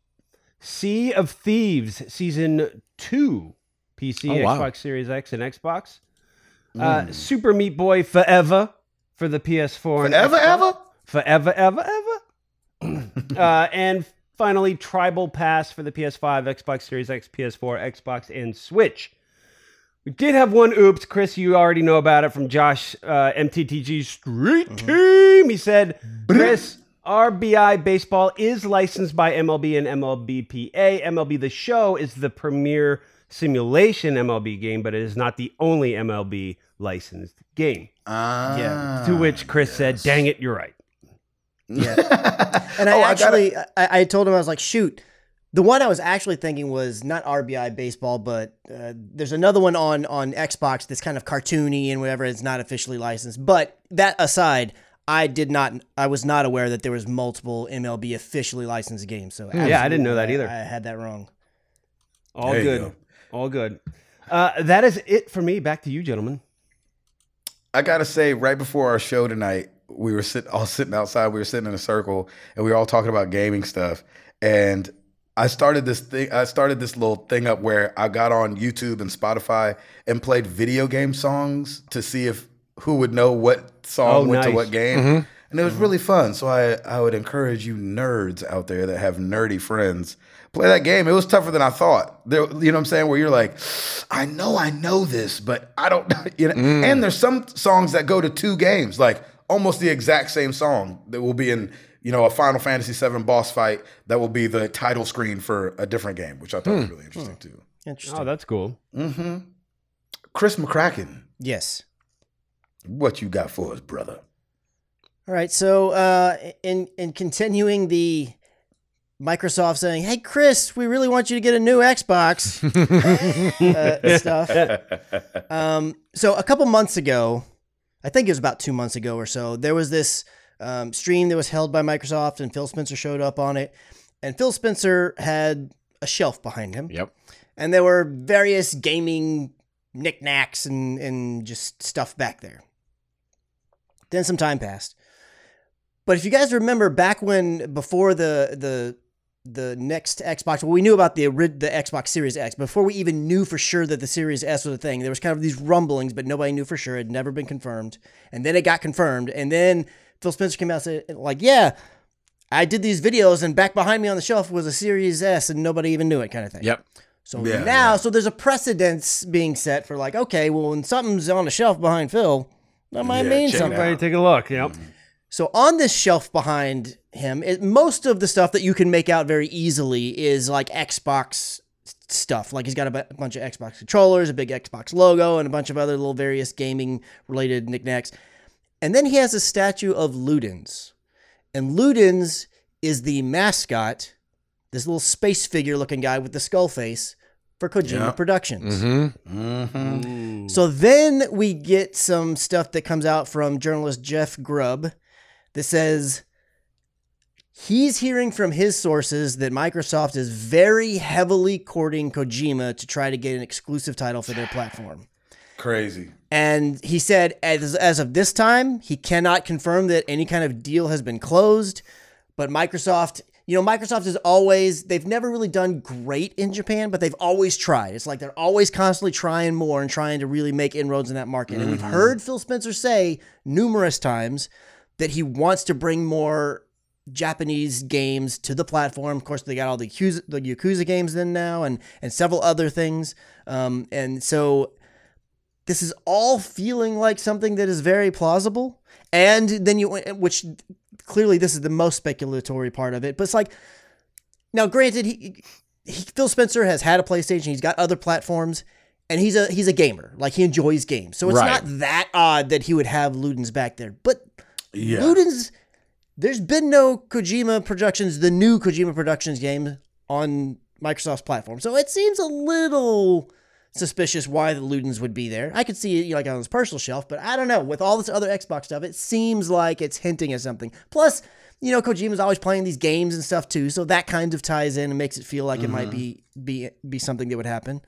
Sea of Thieves Season 2, PC, Oh, wow. Xbox Series X, and Xbox. Uh, Super Meat Boy Forever for the PS4 and Ever, Xbox. ever? Forever, ever, ever. uh, and finally, Tribal Pass for the PS5, Xbox Series X, PS4, Xbox, and Switch. We did have one oops. Chris, you already know about it from Josh, uh, MTTG Street Team. He said, Chris, RBI Baseball is licensed by MLB and MLBPA. MLB The Show is the premier simulation MLB game, but it is not the only MLB licensed game. Ah, Yeah. To which Chris said, dang it, you're right. Yeah. And I Oh, I actually, I, I told him I was like, shoot. The one I was actually thinking was not RBI baseball, but uh, there's another one on on Xbox that's kind of cartoony and whatever. It's not officially licensed. But that aside, I did not. I was not aware that there was multiple MLB officially licensed games. So Yeah, I didn't know that either. I, I had that wrong. All There good. go. All good. Uh, that is it for me. Back to you, gentlemen. I gotta say, right before our show tonight, we were sit, all sitting outside. We were sitting in a circle, and we were all talking about gaming stuff. And I started this thing. I started this little thing up where I got on YouTube and Spotify and played video game songs to see if who would know what song Oh, went to what game. Mm-hmm. And it was mm-hmm. really fun. So I, I would encourage you nerds out there that have nerdy friends, play that game. It was tougher than I thought. There, you know what I'm saying? Where you're like, I know I know this, but I don't you know. Mm. And there's some songs that go to two games, like almost the exact same song that will be in, you know, a Final Fantasy VII boss fight that will be the title screen for a different game, which I thought was really interesting too. Interesting. Oh, that's cool. Mm-hmm. Chris McCracken, yes. what you got for us, brother? All right. So, uh, in in continuing the Microsoft saying, "Hey, Chris, we really want you to get a new Xbox," uh, stuff. Um, so a couple months ago, I think it was about two months ago or so, there was this um, stream that was held by Microsoft, and Phil Spencer showed up on it. And Phil Spencer had a shelf behind him, Yep. and there were various gaming knickknacks and and just stuff back there. Then some time passed. But if you guys remember back when before the the the next Xbox, well, we knew about the ori- the Xbox Series X before we even knew for sure that the Series S was a thing. There was kind of these rumblings, but nobody knew for sure. It had never been confirmed, and then it got confirmed, and then Phil Spencer came out and said, like, yeah. I did these videos, and back behind me on the shelf was a Series S, and nobody even knew it, kind of thing. Yep. So Yeah, now, yeah. so there's a precedence being set for like, okay, well, when something's on a shelf behind Phil, that might Yeah, mean something. out. Take a look. Yep. Mm-hmm. So on this shelf behind him, it, most of the stuff that you can make out very easily is like Xbox stuff. Like he's got a bunch of Xbox controllers, a big Xbox logo, and a bunch of other little various gaming related knickknacks. And then he has a statue of Ludens. And Ludens is the mascot, this little space figure looking guy with the skull face for Kojima Yeah. Productions. Mm-hmm. Mm-hmm. So then we get some stuff that comes out from journalist Jeff Grubb that says he's hearing from his sources that Microsoft is very heavily courting Kojima to try to get an exclusive title for their platform. Crazy. And he said, as, as of this time, he cannot confirm that any kind of deal has been closed. But Microsoft, you know, Microsoft is always, they've never really done great in Japan, but they've always tried. It's like they're always constantly trying more and trying to really make inroads in that market. And we've mm-hmm. heard Phil Spencer say numerous times that he wants to bring more Japanese games to the platform. Of course, they got all the Yakuza, the Yakuza games in now and, and several other things. Um, and so this is all feeling like something that is very plausible. And then you, which clearly this is the most speculatory part of it, but it's like, now granted, he, he Phil Spencer has had a PlayStation, he's got other platforms, and he's a he's a gamer. Like he enjoys games, so it's Right. not that odd that he would have Ludens back there. But Yeah. Ludens, there's been no Kojima Productions, the new Kojima Productions game on Microsoft's platform, so it seems a little suspicious why the Ludens would be there. I could see it you know, like on his personal shelf, but I don't know. With all this other Xbox stuff, it seems like it's hinting at something. Plus, you know, Kojima's always playing these games and stuff too, so that kind of ties in and makes it feel like it might mm-hmm. be be be something that would happen.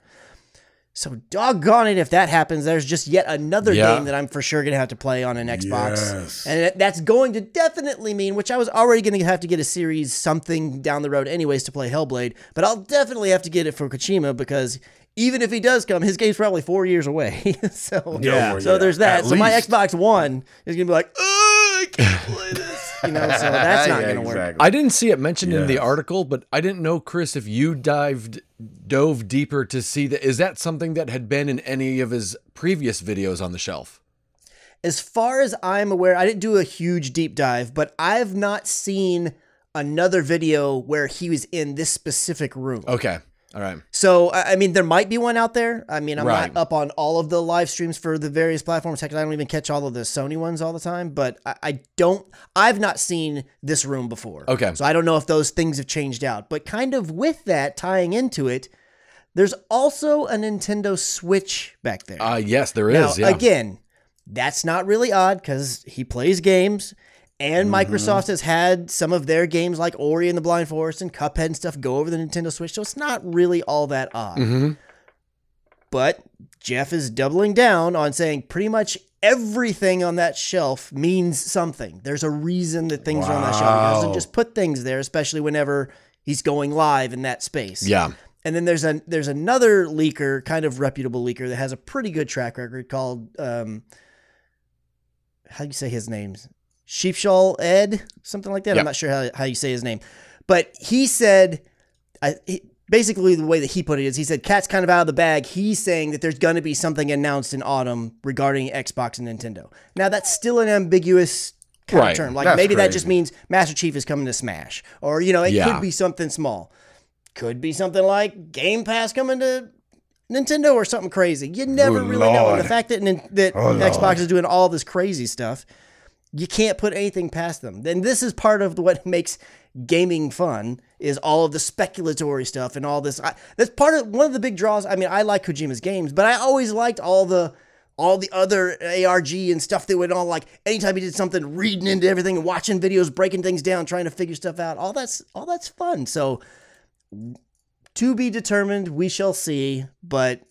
So doggone it if that happens, there's just yet another Yeah. game that I'm for sure gonna have to play on an Xbox, Yes. and that's going to definitely mean, which I was already gonna have to get a series something down the road anyways to play Hellblade, but I'll definitely have to get it for Kojima because even if he does come, his game's probably four years away. so Yeah. so there's that. At So my. Xbox One is gonna be like, oh, I can't play this, you know. So that's not Yeah, gonna work. exactly. I didn't see it mentioned in the article, but I didn't know, Chris, if you dived dove deeper to see that is that something that had been in any of his previous videos on the shelf? As far as I'm aware, I didn't do a huge deep dive, but I've not seen another video where he was in this specific room. Okay. All right. So, I mean, there might be one out there. I mean, I'm Right. not up on all of the live streams for the various platforms. Heck, I don't even catch all of the Sony ones all the time, but I, I don't, I've not seen this room before. Okay. So I don't know if those things have changed out. But kind of with that, tying into it, there's also a Nintendo Switch back there. Uh yes, there Now, is. yeah. again, that's not really odd because he plays games, and Mm-hmm. Microsoft has had some of their games like Ori and the Blind Forest and Cuphead and stuff go over the Nintendo Switch, so it's not really all that odd. Mhm. But Jeff is doubling down on saying pretty much everything on that shelf means something. There's a reason that things are on that shelf. He doesn't just put things there, especially whenever he's going live in that space. Yeah. And then there's a there's another leaker, kind of reputable leaker that has a pretty good track record called um how do you say his name? Shpeshal Ed, something like that. Yeah. I'm not sure how, how you say his name. But he said I he, basically the way that he put it is he said cat's kind of out of the bag. He's saying that there's going to be something announced in autumn regarding Xbox and Nintendo. Now that's still an ambiguous kind Right. of term. Like That's maybe that just means Master Chief is coming to Smash or you know, it Yeah. could be something small. Could be something like Game Pass coming to Nintendo or something crazy. You never Oh, really know. And the fact that that Oh, Xbox Lord. is doing all this crazy stuff, you can't put anything past them. Then this is part of what makes gaming fun is all of the speculatory stuff and all this. I, that's part of one of the big draws. I mean, I like Kojima's games, but I always liked all the all the other ARG and stuff that went on. Like anytime he did something, reading into everything and watching videos, breaking things down, trying to figure stuff out. All that's all that's fun. So to be determined. We shall see. But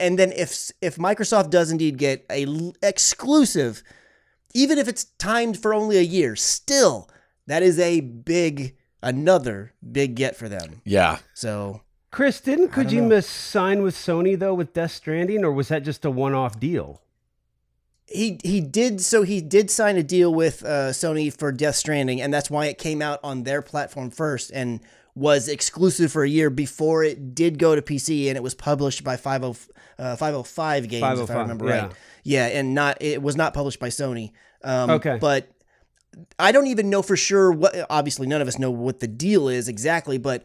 and then if if Microsoft does indeed get a l- exclusive, even if it's timed for only a year, still that is a big another big get for them. Yeah. So Chris, didn't I. Kojima sign with Sony though with Death Stranding, or was that just a one-off deal? He he did so he did sign a deal with uh, Sony for Death Stranding, and that's why it came out on their platform first and was exclusive for a year before it did go to PC and it was published by 50, uh, 505 Games, if I 505, remember yeah. right. Yeah, and not it was not published by Sony. Um, Okay. but I don't even know for sure what. Obviously, none of us know what the deal is exactly, but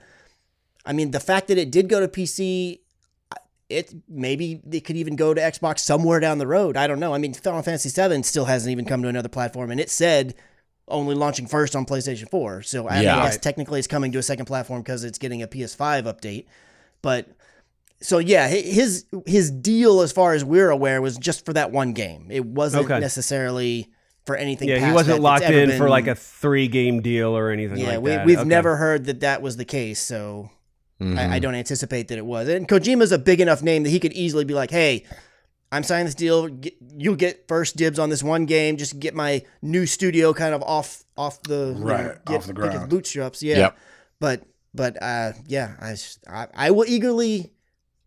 I mean, the fact that it did go to PC, it maybe it could even go to Xbox somewhere down the road. I don't know. I mean, Final Fantasy VII still hasn't even come to another platform, and it said only launching first on PlayStation 4. So I Yeah. mean, yes, Right. technically it's coming to a second platform because it's getting a PS5 update, but. So yeah, his his deal, as far as we're aware, was just for that one game. It wasn't Okay. necessarily for anything. Yeah, he wasn't that locked ever in for like a three-game deal or anything yeah, like we, that. we've Okay. never heard that that was the case, so Mhm. I, I don't anticipate that it was. And Kojima's a big enough name that he could easily be like, "Hey, I'm signing this deal. Get, you'll get first dibs on this one game. Just get my new studio kind of off off the you know, Right, get, off the pick his ground. bootstraps." Yeah, Yep. but but uh, yeah, I will eagerly,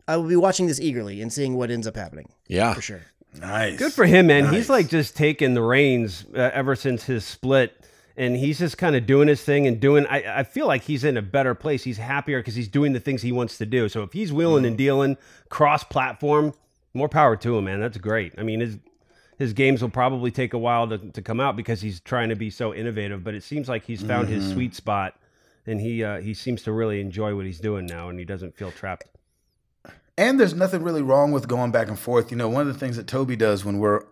I will be watching this eagerly and seeing what ends up happening Yeah. for sure. Nice. Good for him, man. Nice. He's like just taking the reins uh, ever since his split, and he's just kind of doing his thing and doing. I, I feel like he's in a better place. He's happier because he's doing the things he wants to do. So if he's wheeling and dealing cross-platform, more power to him, man. That's great. I mean, his his games will probably take a while to, to come out because he's trying to be so innovative. But it seems like he's found his sweet spot, and he uh, he seems to really enjoy what he's doing now, and he doesn't feel trapped. And there's nothing really wrong with going back and forth. You know, one of the things that Toby does when we're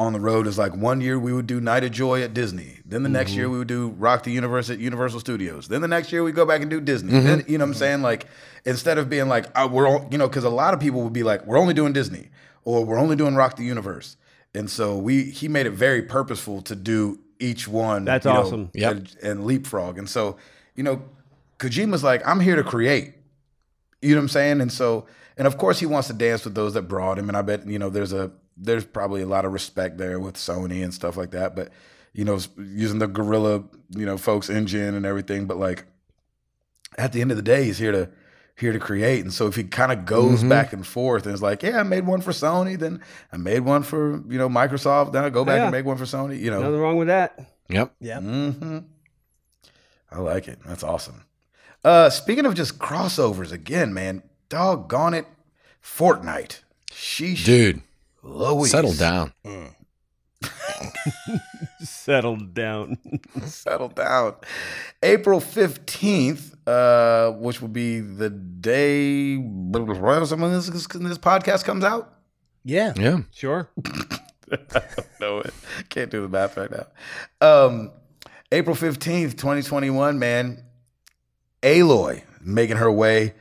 on the road is like one year we would do Night of Joy at Disney. Then the next mm-hmm. year we would do Rock the Universe at Universal Studios. Then the next year we go back and do Disney. Then mm-hmm. you know what I'm mm-hmm. saying? Like instead of being like oh, we're all, you know because a lot of people would be like we're only doing Disney or we're only doing Rock the Universe. And so we he made it very purposeful to do each one. That's know, awesome. Yep. and, and leapfrog. And so you know Kojima's like I'm here to create. You know what I'm saying? And so, and of course, he wants to dance with those that brought him. And I bet you know there's a there's probably a lot of respect there with Sony and stuff like that. But you know, using the Guerrilla, you know, folks engine and everything. But like at the end of the day, he's here to here to create. And so if he kind of goes back and forth and is like, yeah, I made one for Sony, then I made one for you know Microsoft, then I go back Yeah. and make one for Sony. You know, Nothing wrong with that. Yep. Yeah. hmm I like it. That's awesome. Uh, speaking of just crossovers again, man, doggone it, Fortnite. Sheesh, Dude, Louise. settle down. Settled down. settle down. April fifteenth, uh, which will be the day when this, this podcast comes out. Yeah. Yeah. sure. I don't know it. Can't do the math right now. Um, April 15th, 2021, man. Aloy making her way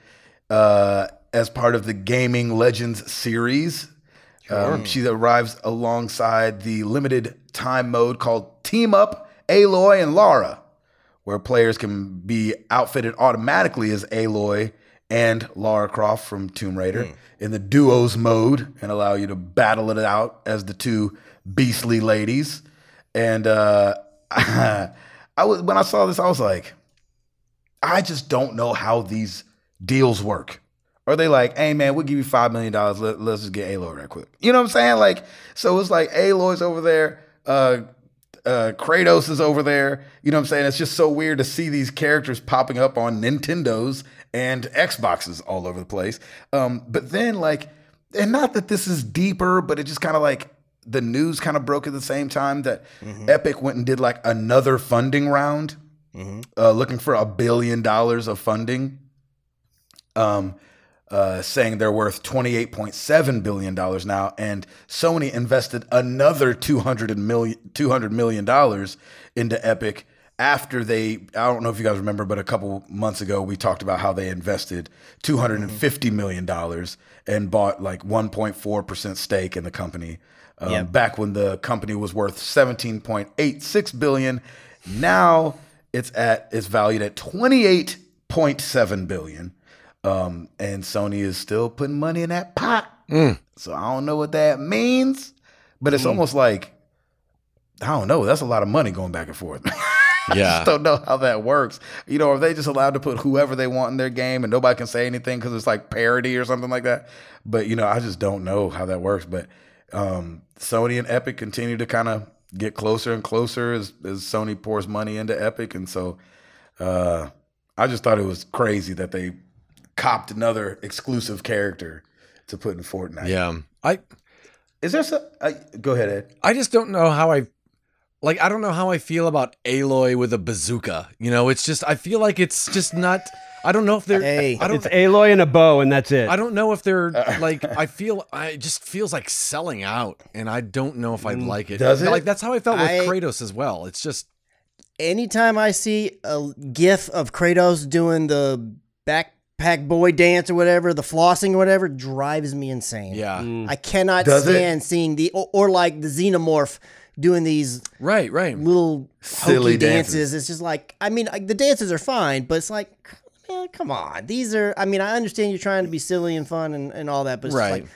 uh, as part of the Gaming Legends series. Um, she arrives alongside the limited time mode called Team Up Aloy and Lara, where players can be outfitted automatically as Aloy and Lara Croft from Tomb Raider in the duos mode and allow you to battle it out as the two beastly ladies. And uh, I was when I saw this, I was like, I just don't know how these deals work. Are they like, hey man, we'll give you five million dollars. Let, us just get Aloy right quick. You know what I'm saying? Like, so it's like Aloy's over there, uh, uh, Kratos is over there. You know what I'm saying? It's just so weird to see these characters popping up on Nintendos and Xboxes all over the place. Um, but then like, and not that this is deeper, but it just kind of like the news kind of broke at the same time that Epic went and did like another funding round, uh, looking for a billion dollars of funding um, uh, saying they're worth $28.7 billion now. And Sony invested another $200 million, $200 million into Epic after they, I don't know if you guys remember, but a couple months ago, we talked about how they invested $250 million and bought like 1.4% stake in the company. Um, Yep. Back when the company was worth 17.86 billion, now it's at it's valued at 28.7 billion. Um, and Sony is still putting money in that pot. So I don't know what that means, but it's almost like I don't know. That's a lot of money going back and forth. I Yeah. just don't know how that works. You know, are they just allowed to put whoever they want in their game and nobody can say anything because it's like parody or something like that? But you know, I just don't know how that works. But um, Sony and Epic continue to kind of get closer and closer as, as Sony pours money into Epic, and so uh, I just thought it was crazy that they copped another exclusive character to put in Fortnite. Yeah. I Is there some? Uh, go ahead, Ed. I just don't know how I like I don't know how I feel about Aloy with a bazooka. You know, it's just I feel like it's just not I don't know if they're Hey. I don't It's Aloy and a bow, and that's it. I don't know if they're like I feel I it just feels like selling out and I don't know if I like it. Does it? Like that's how I felt with I- Kratos as well. It's just Anytime I see a gif of Kratos doing the backpack boy dance or whatever, the flossing or whatever, drives me insane. yeah. Mm. I cannot Does it? stand seeing the or, or like the xenomorph doing these Right, right. little Silly hokey dances. dances. It's just like I mean, like, the dances are fine, but it's like, man, come on. These are. I mean, I understand you're trying to be silly and fun and, and all that, but it's just Right. like,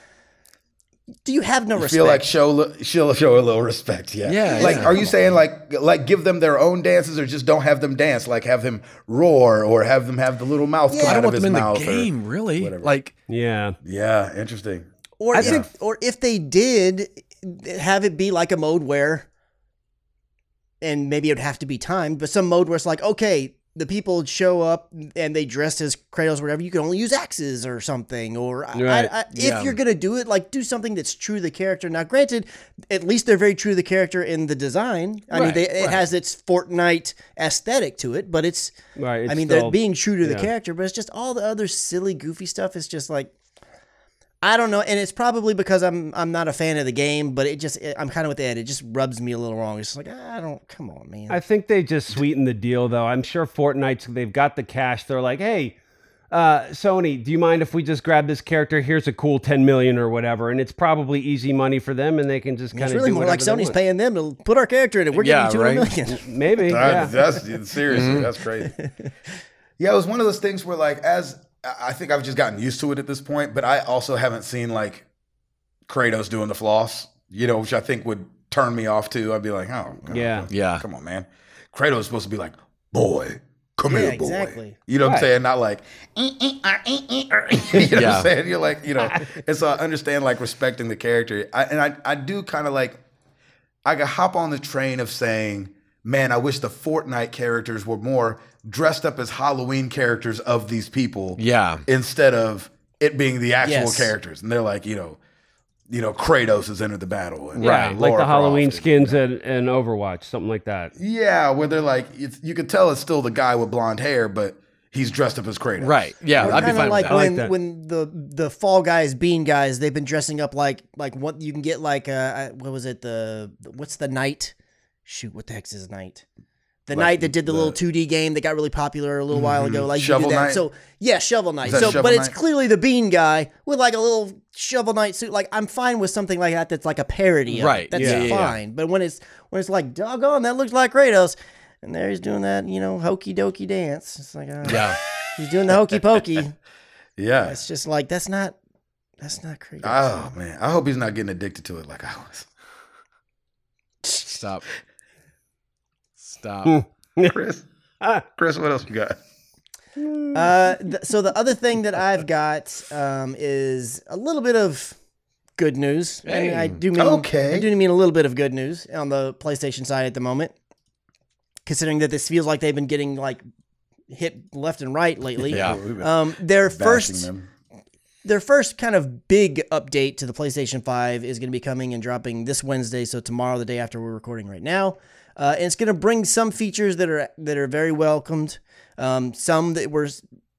do you have no You respect? feel like show li- show show a little respect, yeah. Yeah, Like, yeah. are you saying like like give them their own dances, or just don't have them dance? Like have him roar, or have them have the little mouth come I out don't of want his them in mouth? the or- game, really. whatever. Like yeah. yeah, interesting. or I if, think- or if they did have it be like a mode where, and maybe it would have to be timed, but some mode where it's like, okay, the people show up and they dressed as Kratos or whatever. You can only use axes or something, or Right. I, I, Yeah. if you're gonna do it, like do something that's true to the character. Now, granted, at least they're very true to the character in the design. I mean, Right, it has its Fortnite aesthetic to it, but it's. Right. I mean, still- they're being true to the character, but it's just all the other silly, goofy stuff is just like. I don't know, and it's probably because I'm I'm not a fan of the game, but it just I'm kind of with Ed. It just rubs me a little wrong. It's like I don't come on, man. I think they just sweeten the deal, though. I'm sure Fortnite's they've got the cash. They're like, hey, uh, Sony, do you mind if we just grab this character? Here's a cool 10 million or whatever, and it's probably easy money for them, and they can just kind it's of really do more like Sony's paying them to put our character in it. We're Yeah, getting two hundred right. million. Maybe, yeah. That's, that's seriously, that's crazy. Yeah, it was one of those things where, like, as I I think I've just gotten used to it at this point, but I also haven't seen like Kratos doing the floss, you know, which I think would turn me off too. I'd be like, oh, God, Yeah. Yeah. come on, man. Kratos is supposed to be like, boy, come Yeah, here, boy. exactly. You know what Right. I'm saying? Not like, "Eh, eh, eh, eh, er." you know what I'm saying? You're like, you know, and so I understand like respecting the character. I, and I, I do kind of like, I could hop on the train of saying, man, I wish the Fortnite characters were more dressed up as Halloween characters of these people Yeah. instead of it being the actual Yes. characters. And they're like, you know, you know, Kratos has entered the battle. And, Yeah, uh, like the Halloween Croft and- skins and, and Overwatch, something like that. Yeah, where they're like, it's, you could tell it's still the guy with blonde hair, but he's dressed up as Kratos. Right. Yeah. I'd be fine of like with that. like when that. when the the Fall Guys, Bean Guys, they've been dressing up like like what you can get like uh what was it the what's the night? Shoot, what the heck's his night? The Like night that did the, the- little 2D game that got really popular a little while ago. Like you Shovel. Knight? So yeah, Shovel Knight. So, Shovel but it's clearly the Bean guy with like a little Shovel Knight suit. Like I'm fine with something like that. That's like a parody. Of Right. It. That's Yeah, yeah, yeah. fine. But when it's when it's like doggone, that looks like Kratos, and there he's doing that you know hokey dokey dance. It's like uh, Yeah. he's doing the hokey pokey. Yeah. It's just like that's not that's not Kratos. Oh man, I hope he's not getting addicted to it like I was. Stop. Stop. Hmm. Chris, Chris, what else you got? Uh, th- so the other thing that I've got um, is a little bit of good news. And I do mean Okay. I do mean a little bit of good news on the PlayStation side at the moment, considering that this feels like they've been getting like hit left and right lately. Yeah. Um, their first them. their first kind of big update to the PlayStation 5 is going to be coming and dropping this Wednesday, so tomorrow, the day after we're recording right now. Uh, and it's going to bring some features that are that are very welcomed, um, some that were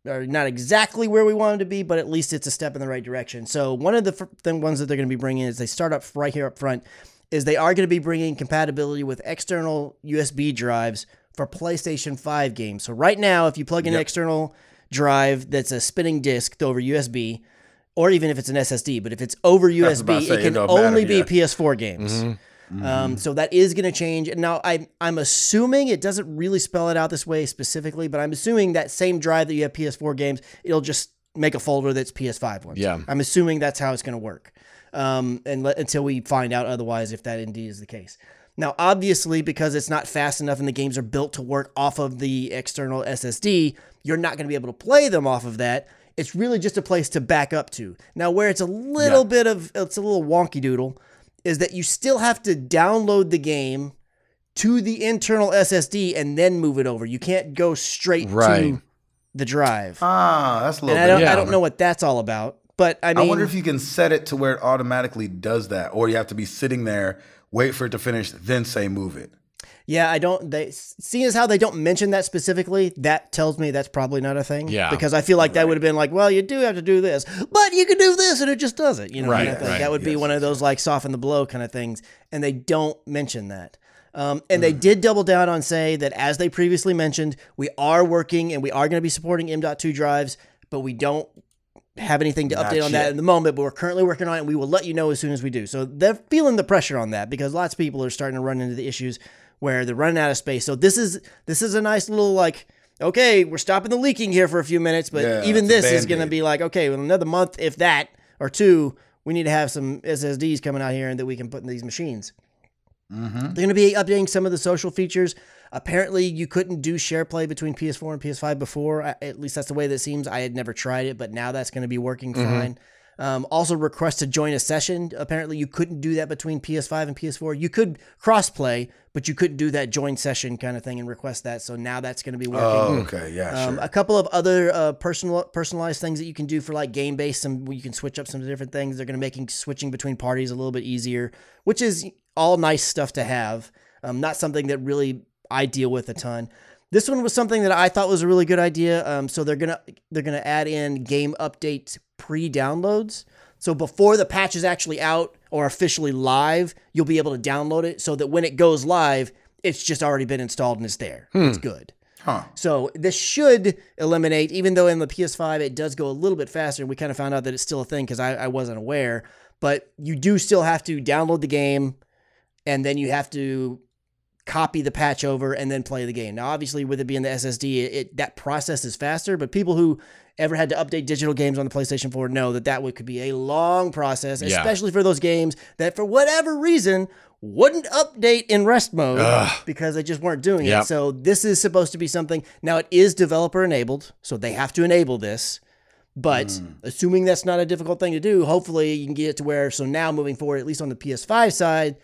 are not exactly where we wanted to be, but at least it's a step in the right direction. So one of the f- the ones that they're going to be bringing is they start up right here up front is they are going to be bringing compatibility with external USB drives for PlayStation 5 games. So right now, if you plug in an external drive that's a spinning disk over USB, or even if it's an SSD, but if it's over USB, about to say, it can don't matter, only be yeah. PS4 games. Um, so that is going to change. And Now I'm I'm assuming it doesn't really spell it out this way specifically, but I'm assuming that same drive that you have PS4 games, it'll just make a folder that's PS5 ones. Yeah. I'm assuming that's how it's going to work. Um, and let, until we find out otherwise, if that indeed is the case. Now, obviously, because it's not fast enough and the games are built to work off of the external SSD, you're not going to be able to play them off of that. It's really just a place to back up to. Now, where it's a little bit of it's a little wonky doodle is that you still have to download the game to the internal SSD and then move it over. You can't go straight Right. to the drive. Ah, that's a little and I bit. don't, I don't know what that's all about. But I mean, I wonder if you can set it to where it automatically does that, or you have to be sitting there, wait for it to finish, then say move it. Yeah, I don't. They seeing as how they don't mention that specifically, that tells me that's probably not a thing. Yeah. because I feel like that would have been like, well, you do have to do this, but you can do this, and it just does it. You know, Right, kind of right, that would be one of those like soften the blow kind of things, and they don't mention that. Um, and Mm. they did double down on say that as they previously mentioned, we are working and we are going to be supporting M.2 drives, but we don't have anything to Not update on that in the moment, but we're currently working on it and we will let you know as soon as we do. So they're feeling the pressure on that because lots of people are starting to run into the issues where they're running out of space. So this is this is a nice little like okay, we're stopping the leaking here for a few minutes, but Yeah, even this is going to be like okay, well another month if that or two, we need to have some SSDs coming out here and that we can put in these machines. Mm-hmm. They're going to be updating some of the social features. Apparently, you couldn't do share play between PS4 and PS5 before. At least that's the way that seems. I had never tried it, but now that's going to be working fine. Um, also, request to join a session. Apparently, you couldn't do that between PS5 and PS4. You could cross play, but you couldn't do that join session kind of thing and request that. So now that's going to be working. Oh, okay, yeah, Um, sure. A couple of other uh, personal personalized things that you can do for like game based. Some you can switch up some different things. They're going to making switching between parties a little bit easier, which is all nice stuff to have. Um, not something that really I deal with a ton. This one was something that I thought was a really good idea. Um, so they're gonna they're gonna add in game update pre downloads. So before the patch is actually out or officially live, you'll be able to download it so that when it goes live, it's just already been installed and it's there. It's good. Huh. So this should eliminate, even though in the PS5 it does go a little bit faster. We kind of found out that it's still a thing because I, I wasn't aware. But you do still have to download the game, and then you have to copy the patch over and then play the game. Now, obviously, with it being the SSD, it, that process is faster. But people who ever had to update digital games on the PlayStation 4 know that that would, could be a long process, Yeah. especially for those games that, for whatever reason, wouldn't update in rest mode because they just weren't doing Yep. it. So this is supposed to be something. Now it is developer enabled, so they have to enable this. But hmm. assuming that's not a difficult thing to do, hopefully you can get it to where so now moving forward, at least on the PS5 side,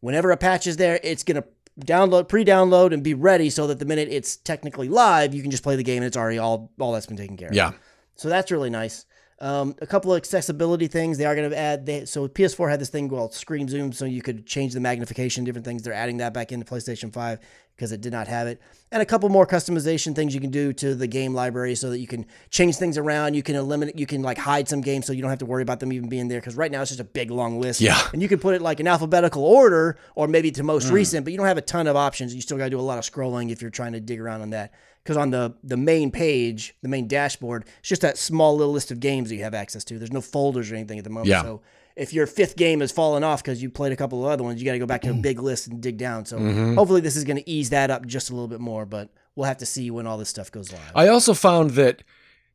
whenever a patch is there, it's gonna download, pre-download, and be ready so that the minute it's technically live, you can just play the game and it's already all all that's been taken care of. Yeah. So that's really nice. Um, a couple of accessibility things they are going to add. They, so PS4 had this thing called Screen Zoom, so you could change the magnification, different things. They're adding that back into PlayStation 5 because it did not have it. And a couple more customization things you can do to the game library so that you can change things around. You can eliminate, you can like hide some games so you don't have to worry about them even being there because right now it's just a big long list. Yeah. And you can put it like in alphabetical order or maybe to most recent, but you don't have a ton of options. You still got to do a lot of scrolling if you're trying to dig around on that. Because on the the main page, the main dashboard, it's just that small little list of games that you have access to. There's no folders or anything at the moment. Yeah. So if your fifth game has fallen off because you played a couple of other ones, you got to go back to a big list and dig down. So hopefully this is going to ease that up just a little bit more. But we'll have to see when all this stuff goes live. I also found that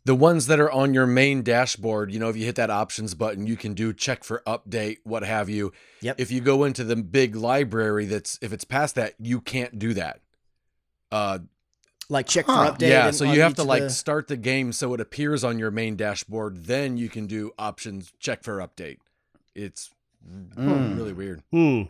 the ones that are on your main dashboard, you know, if you hit that options button, you can do check for update, what have you. Yep. If you go into the big library, that's if it's past that, you can't do that. Uh, like check Huh. for update. yeah, so you have to like the- start the game so it appears on your main dashboard. Then you can do options check for update. It's Mm. really weird. Hmm.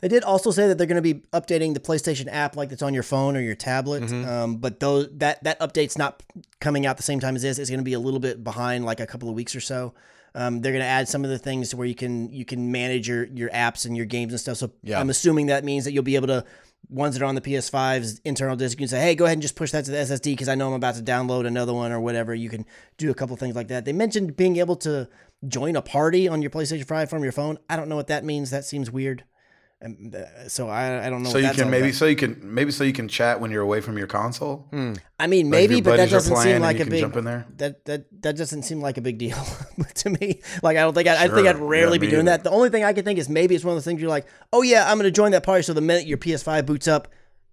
They did also say that they're going to be updating the PlayStation app like that's on your phone or your tablet. Mhm. Um, but those that that update's not coming out the same time as this. It's going to be a little bit behind, like a couple of weeks or so. Um, they're going to add some of the things to where you can you can manage your your apps and your games and stuff. So Yeah. I'm assuming that means that you'll be able to ones that are on the PS5's internal disk. You can say, hey, go ahead and just push that to the SSD because I know I'm about to download another one or whatever. You can do a couple things like that. They mentioned being able to join a party on your PlayStation 5 from your phone. I don't know what that means. That seems weird. Um, uh, so I, I don't know. So you that's can maybe about. so you can maybe so you can chat when you're away from your console. I mean, Like, maybe, but that doesn't seem like a big. jump in there? That that that doesn't seem like a big deal to me. Like I don't think I, I think I'd rarely Yeah, be doing either. that. The only thing I can think is maybe it's one of those things you're like, oh yeah, I'm going to join that party. So the minute your PS5 boots up,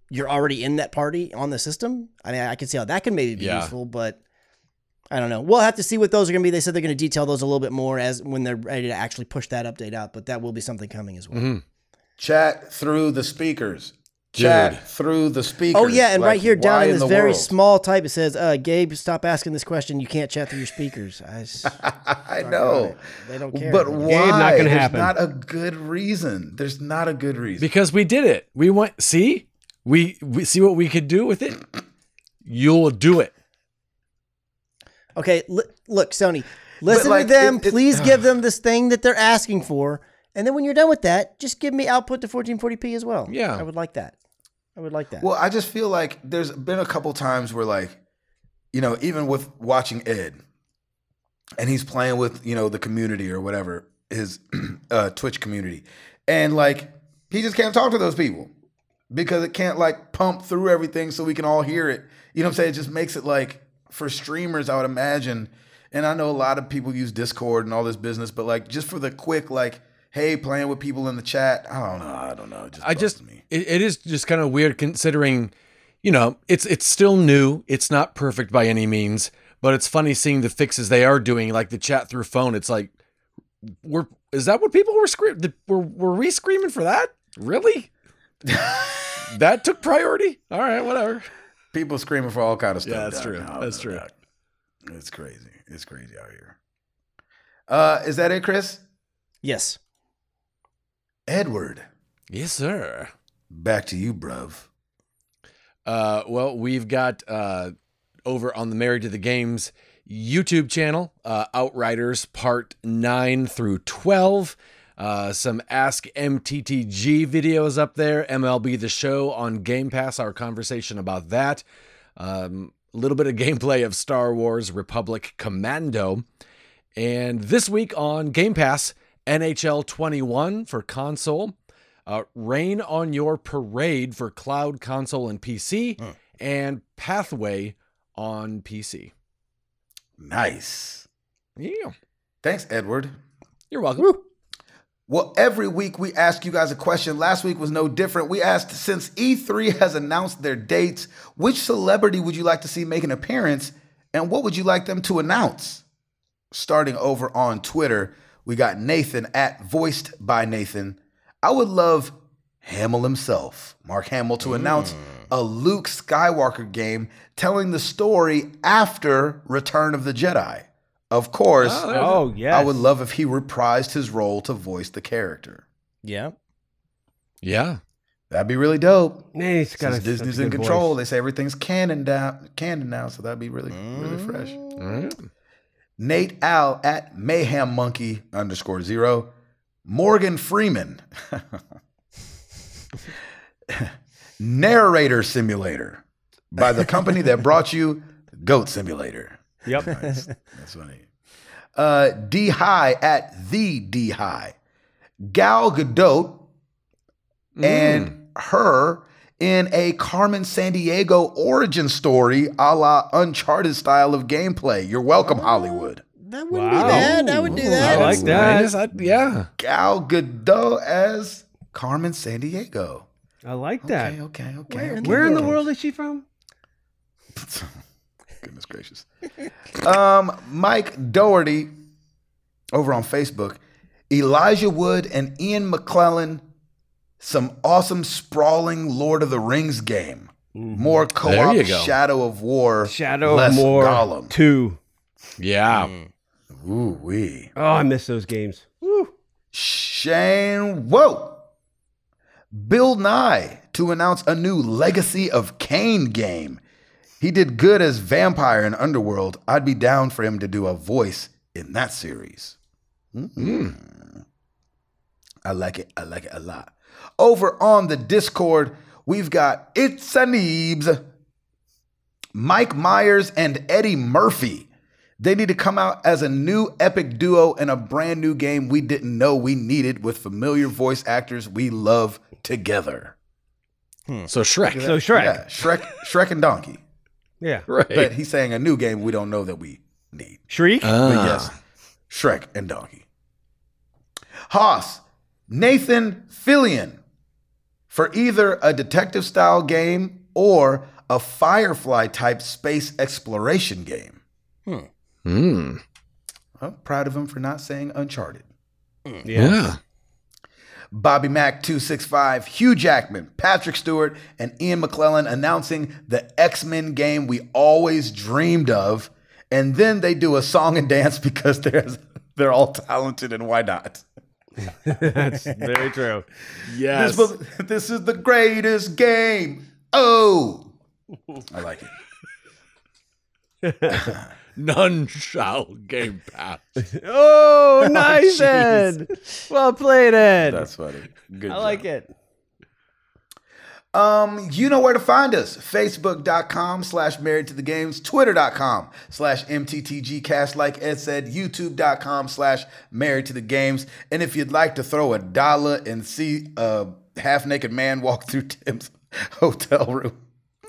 you're already in that party on the system. I mean, I can see how that can maybe be Yeah. useful, but. I don't know. We'll have to see what those are going to be. They said they're going to detail those a little bit more as when they're ready to actually push that update out, but that will be something coming as well. Mm-hmm. Chat through the speakers. Chat through the speakers. Oh yeah, and Like, right here down in this the very world? small type, it says, uh, "Gabe, stop asking this question. You can't chat through your speakers." I know. They don't care. But man. why? not gonna There's happen. not a good reason. There's not a good reason. Because we did it. We went. See, we we see what we could do with it. You'll do it. Okay, li- look, Sony, listen like, to them. it- it- Please give them this thing that they're asking for, and then when you're done with that, just give me output to 1440p as well. Yeah. I would like that. I would like that. Well, I just feel like there's been a couple times where, like, you know, even with watching Ed, and he's playing with you know the community or whatever his uh, Twitch community, and like he just can't talk to those people because it can't like pump through everything so we can all hear it. You know what I'm saying? It just makes it like for streamers, I would imagine. And I know a lot of people use Discord and all this business, but like just for the quick, like, hey, playing with people in the chat. I don't know. I don't know. Just I just me. It, it is just kind of weird considering, you know, it's it's still new. It's not perfect by any means, but it's funny seeing the fixes they are doing, like the chat through phone. It's like, we're is that what people were screaming? Were were we screaming for that? Really? that took priority. All right, whatever. People screaming for all kind of stuff. Yeah, that's true. No, That's true. Doc. It's crazy. It's crazy out here. Uh, is that it, Chris? yes. Edward, Yes, sir. back to you, bruv. Uh, well, we've got uh, over on the Married to the Games YouTube channel, uh, Outriders Part 9 through 12. Uh, some Ask MTTG videos up there. MLB The Show on Game Pass, our conversation about that. Um, a little bit of gameplay of Star Wars Republic Commando. And this week on Game Pass, NHL 21 for console, uh, Rain on Your Parade for cloud, console, and PC, and Pathway on PC. Nice. Yeah. Thanks, Edward. You're welcome. Well, every week we ask you guys a question. Last week was no different. We asked since E3 has announced their dates, which celebrity would you like to see make an appearance and what would you like them to announce? Starting over on Twitter, we got Nathan at voiced by Nathan. I would love Hamill himself, Mark Hamill, to announce mm. a Luke Skywalker game telling the story after Return of the Jedi. Of course, Oh, yes. Oh, I would love if he reprised his role to voice the character. Yeah. Yeah. That'd be really dope. Man, he's got Since a, Disney's a in control, voice. they say everything's canon down, canon now, so that'd be really, really fresh. All right. Nate Al at Mayhem Monkey underscore zero. Morgan Freeman. Narrator Simulator by the company that brought you Goat Simulator. Yep. Nice. That's funny. Uh, D High at the D High. Gal Gadot and her in a Carmen Sandiego origin story a la Uncharted style of gameplay. You're welcome, Hollywood. That wouldn't Wow. be bad. I would do that. I like that. Nice. I- yeah. Gal Gadot as Carmen Sandiego. I like that. Okay, okay, okay. Where in okay. Where in the world is she from? Goodness gracious. Um, Mike Doherty over on Facebook, Elijah Wood and Ian McKellen, some awesome sprawling Lord of the Rings game. Mm-hmm. More co-op. Shadow of War, Shadow less of War Gollum. 2. Yeah. Mm. Ooh wee. Oh, I miss those games. Woo. Shane, whoa. Bill Nighy to announce a new Legacy of Kain game. He did good as vampire in Underworld. I'd be down for him to do a voice in that series. Mm. I like it. I like it a lot. Over on the Discord, we've got It's a Neebs, Mike Myers, and Eddie Murphy. They need to come out as a new epic duo in a brand new game we didn't know we needed with familiar voice actors we love together. So Shrek. So Shrek. Yeah, Shrek, Shrek and Donkey. Yeah. Right. But he's saying a new game we don't know that we need. Shriek? But Ah. yes, Shrek and Donkey. Haas, Nathan Fillion for either a detective style game or a Firefly type space exploration game. Hmm. I'm proud of him for not saying Uncharted. Yeah. Bobby Mack 265, Hugh Jackman, Patrick Stewart, and Ian McKellen announcing the X Men game we always dreamed of. And then they do a song and dance because they're, they're all talented and why not? That's very true. Yes. This, was- this is the greatest game. Oh, I like it. None shall game pass. Oh, oh nice, Ed. Well played, Ed. That's funny. Good I job. like it. Um, you know where to find us. Facebook.com slash married to the games, Twitter.com slash MTTGcast, like Ed said, YouTube.com slash married to the games. And if you'd like to throw a dollar and see a half naked man walk through Tim's hotel room,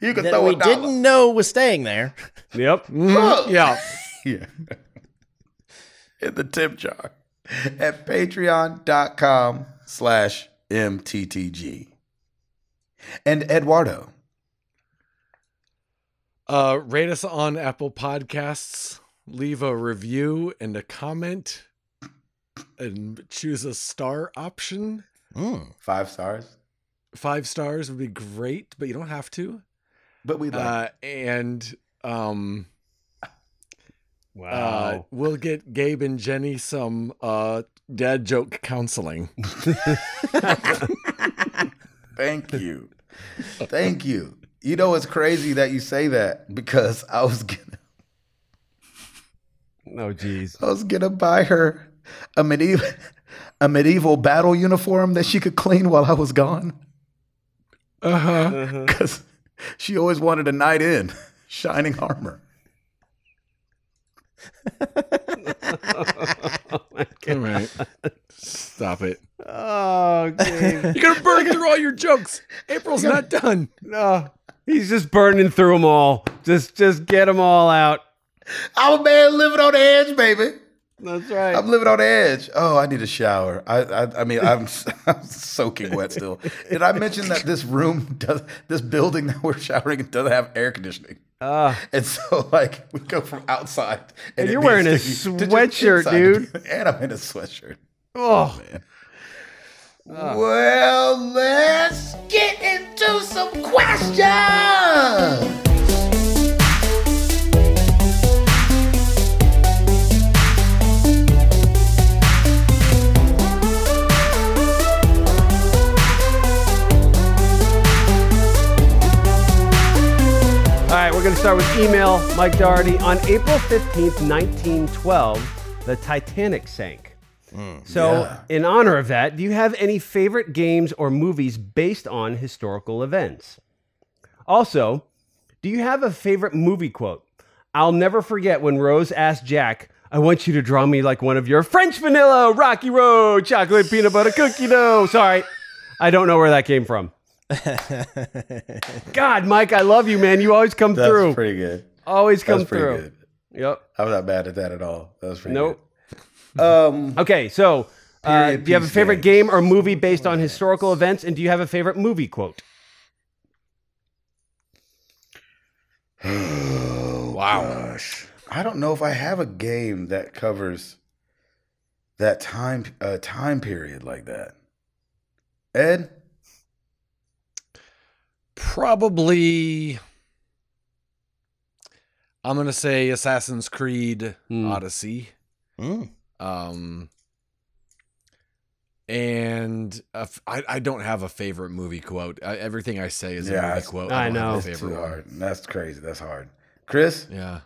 you can That throw we a dollar. didn't know was staying there. Yep. Look. Yeah. Yeah. In the tip jar at patreon.com slash MTTG. And Eduardo. Uh, rate us on Apple Podcasts. Leave a review and a comment, and choose a star option. Mm. Five stars. Five stars would be great, but you don't have to. But we like Uh, and um, Wow. uh, we'll get Gabe and Jenny some uh dad joke counseling. Thank you. Thank you. You know it's crazy that you say that because I was gonna oh, geez. I was gonna buy her a medieval a medieval battle uniform that she could clean while I was gone. Uh huh. Uh-huh. Because she always wanted a knight in, shining armor. Oh all right. Stop it. Oh, Gabe. You're gonna burn through all your jokes. April's not done. no, he's just burning through them all. Just, just get them all out. I'm a man living on the edge, baby. That's right. I'm living on the edge. Oh, I need a shower. I, I, I mean, I'm, I'm soaking wet still. Did I mention that this room does, this building that we're showering in doesn't have air conditioning? Ah. And so, like, we go from outside, And it you're wearing a sticky to just sweatshirt, dude. And I'm in a sweatshirt. oh, Well, let's get into some questions. All right, we're going to start with email. Mike Doherty. On April 15th, 1912, the Titanic sank. Mm, so, yeah. in honor of that, do you have any favorite games or movies based on historical events? Also, do you have a favorite movie quote? I'll never forget when Rose asked Jack, I want you to draw me like one of your French vanilla, Rocky Road, chocolate peanut butter cookie dough. Sorry, I don't know where that came from. God, Mike, I love you, man. You always come That's through. pretty good. Always come That's pretty through. good. Yep. I'm not mad at that at all. That was pretty Nope. good. Um, Okay, so uh, do you have a favorite games. game or movie based on historical events? And do you have a favorite movie quote? Oh, wow. Gosh. I don't know if I have a game that covers that time uh, time period like that. Ed? Probably. I'm gonna say Assassin's Creed Hmm. Odyssey. Mm. Um, and a f- I, I don't have a favorite movie quote. I, everything I say is Yeah, a movie quote. I don't know. That's favorite too one. hard. That's crazy. That's hard. Chris? Yeah.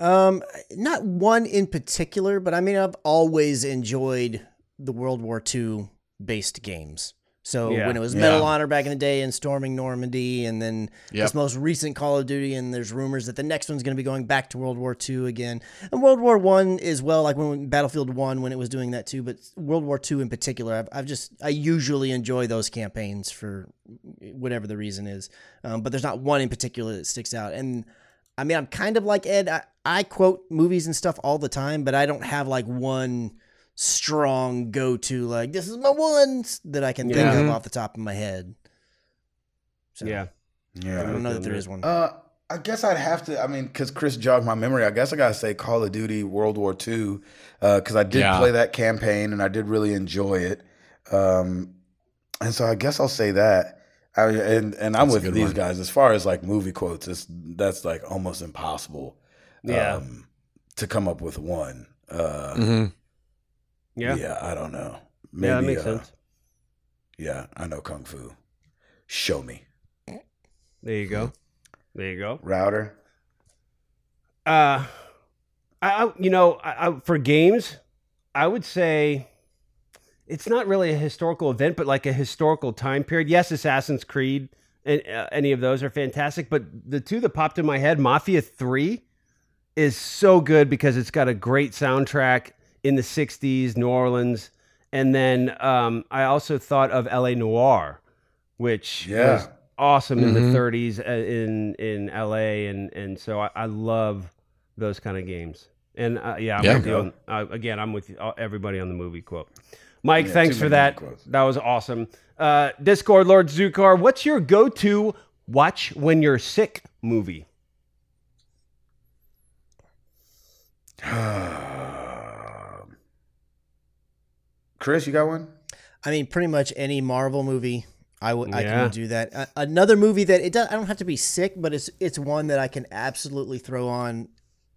Um, not one in particular, but I mean, I've always enjoyed the World War II based games. So Yeah. when it was Medal of Yeah. Honor back in the day and storming Normandy, and then Yep. this most recent Call of Duty, and there's rumors that the next one's going to be going back to World War II again, and World War One as well, like when Battlefield One when it was doing that too. But World War II in particular, I've, I've just I usually enjoy those campaigns for whatever the reason is. Um, but there's not one in particular that sticks out, and I mean, I'm kind of like Ed. I, I quote movies and stuff all the time, but I don't have like one strong go to, like, this is my one that I can think of off the top of my head. So, Yeah. I don't know that there is one. Uh, I guess I'd have to. I mean, because Chris jogged my memory. I guess I gotta say Call of Duty World War II, because I did Yeah. play that campaign and I did really enjoy it. Um, and so I guess I'll say that. I, and and I'm That's with these one. guys as far as like movie quotes. It's that's like almost impossible. Yeah. um, to come up with one. Uh, hmm Yeah. yeah. I don't know. Maybe, Yeah, that makes uh, sense. Yeah, I know kung fu. Show me There you go. There you go. router. Uh, I, I you know, I, I, for games, I would say it's not really a historical event, but like a historical time period. Yes, Assassin's Creed and uh, any of those are fantastic, but the two that popped in my head, Mafia Three, is so good because it's got a great soundtrack in the '60s, New Orleans, and then um, I also thought of L.A. Noire, which Yeah. was awesome in Mhm. the 30s uh, in in LA and and so I, I love those kind of games and uh, yeah I'm Yeah. with you on, uh, again I'm with you, everybody on the movie quote Mike Yeah, thanks for that quotes. that was awesome uh, Discord Lord Zukar what's your go-to watch when you're sick movie Chris, you got one? I mean, pretty much any Marvel movie, I would I can do that. Uh, another movie that it does, I don't have to be sick, but it's it's one that I can absolutely throw on,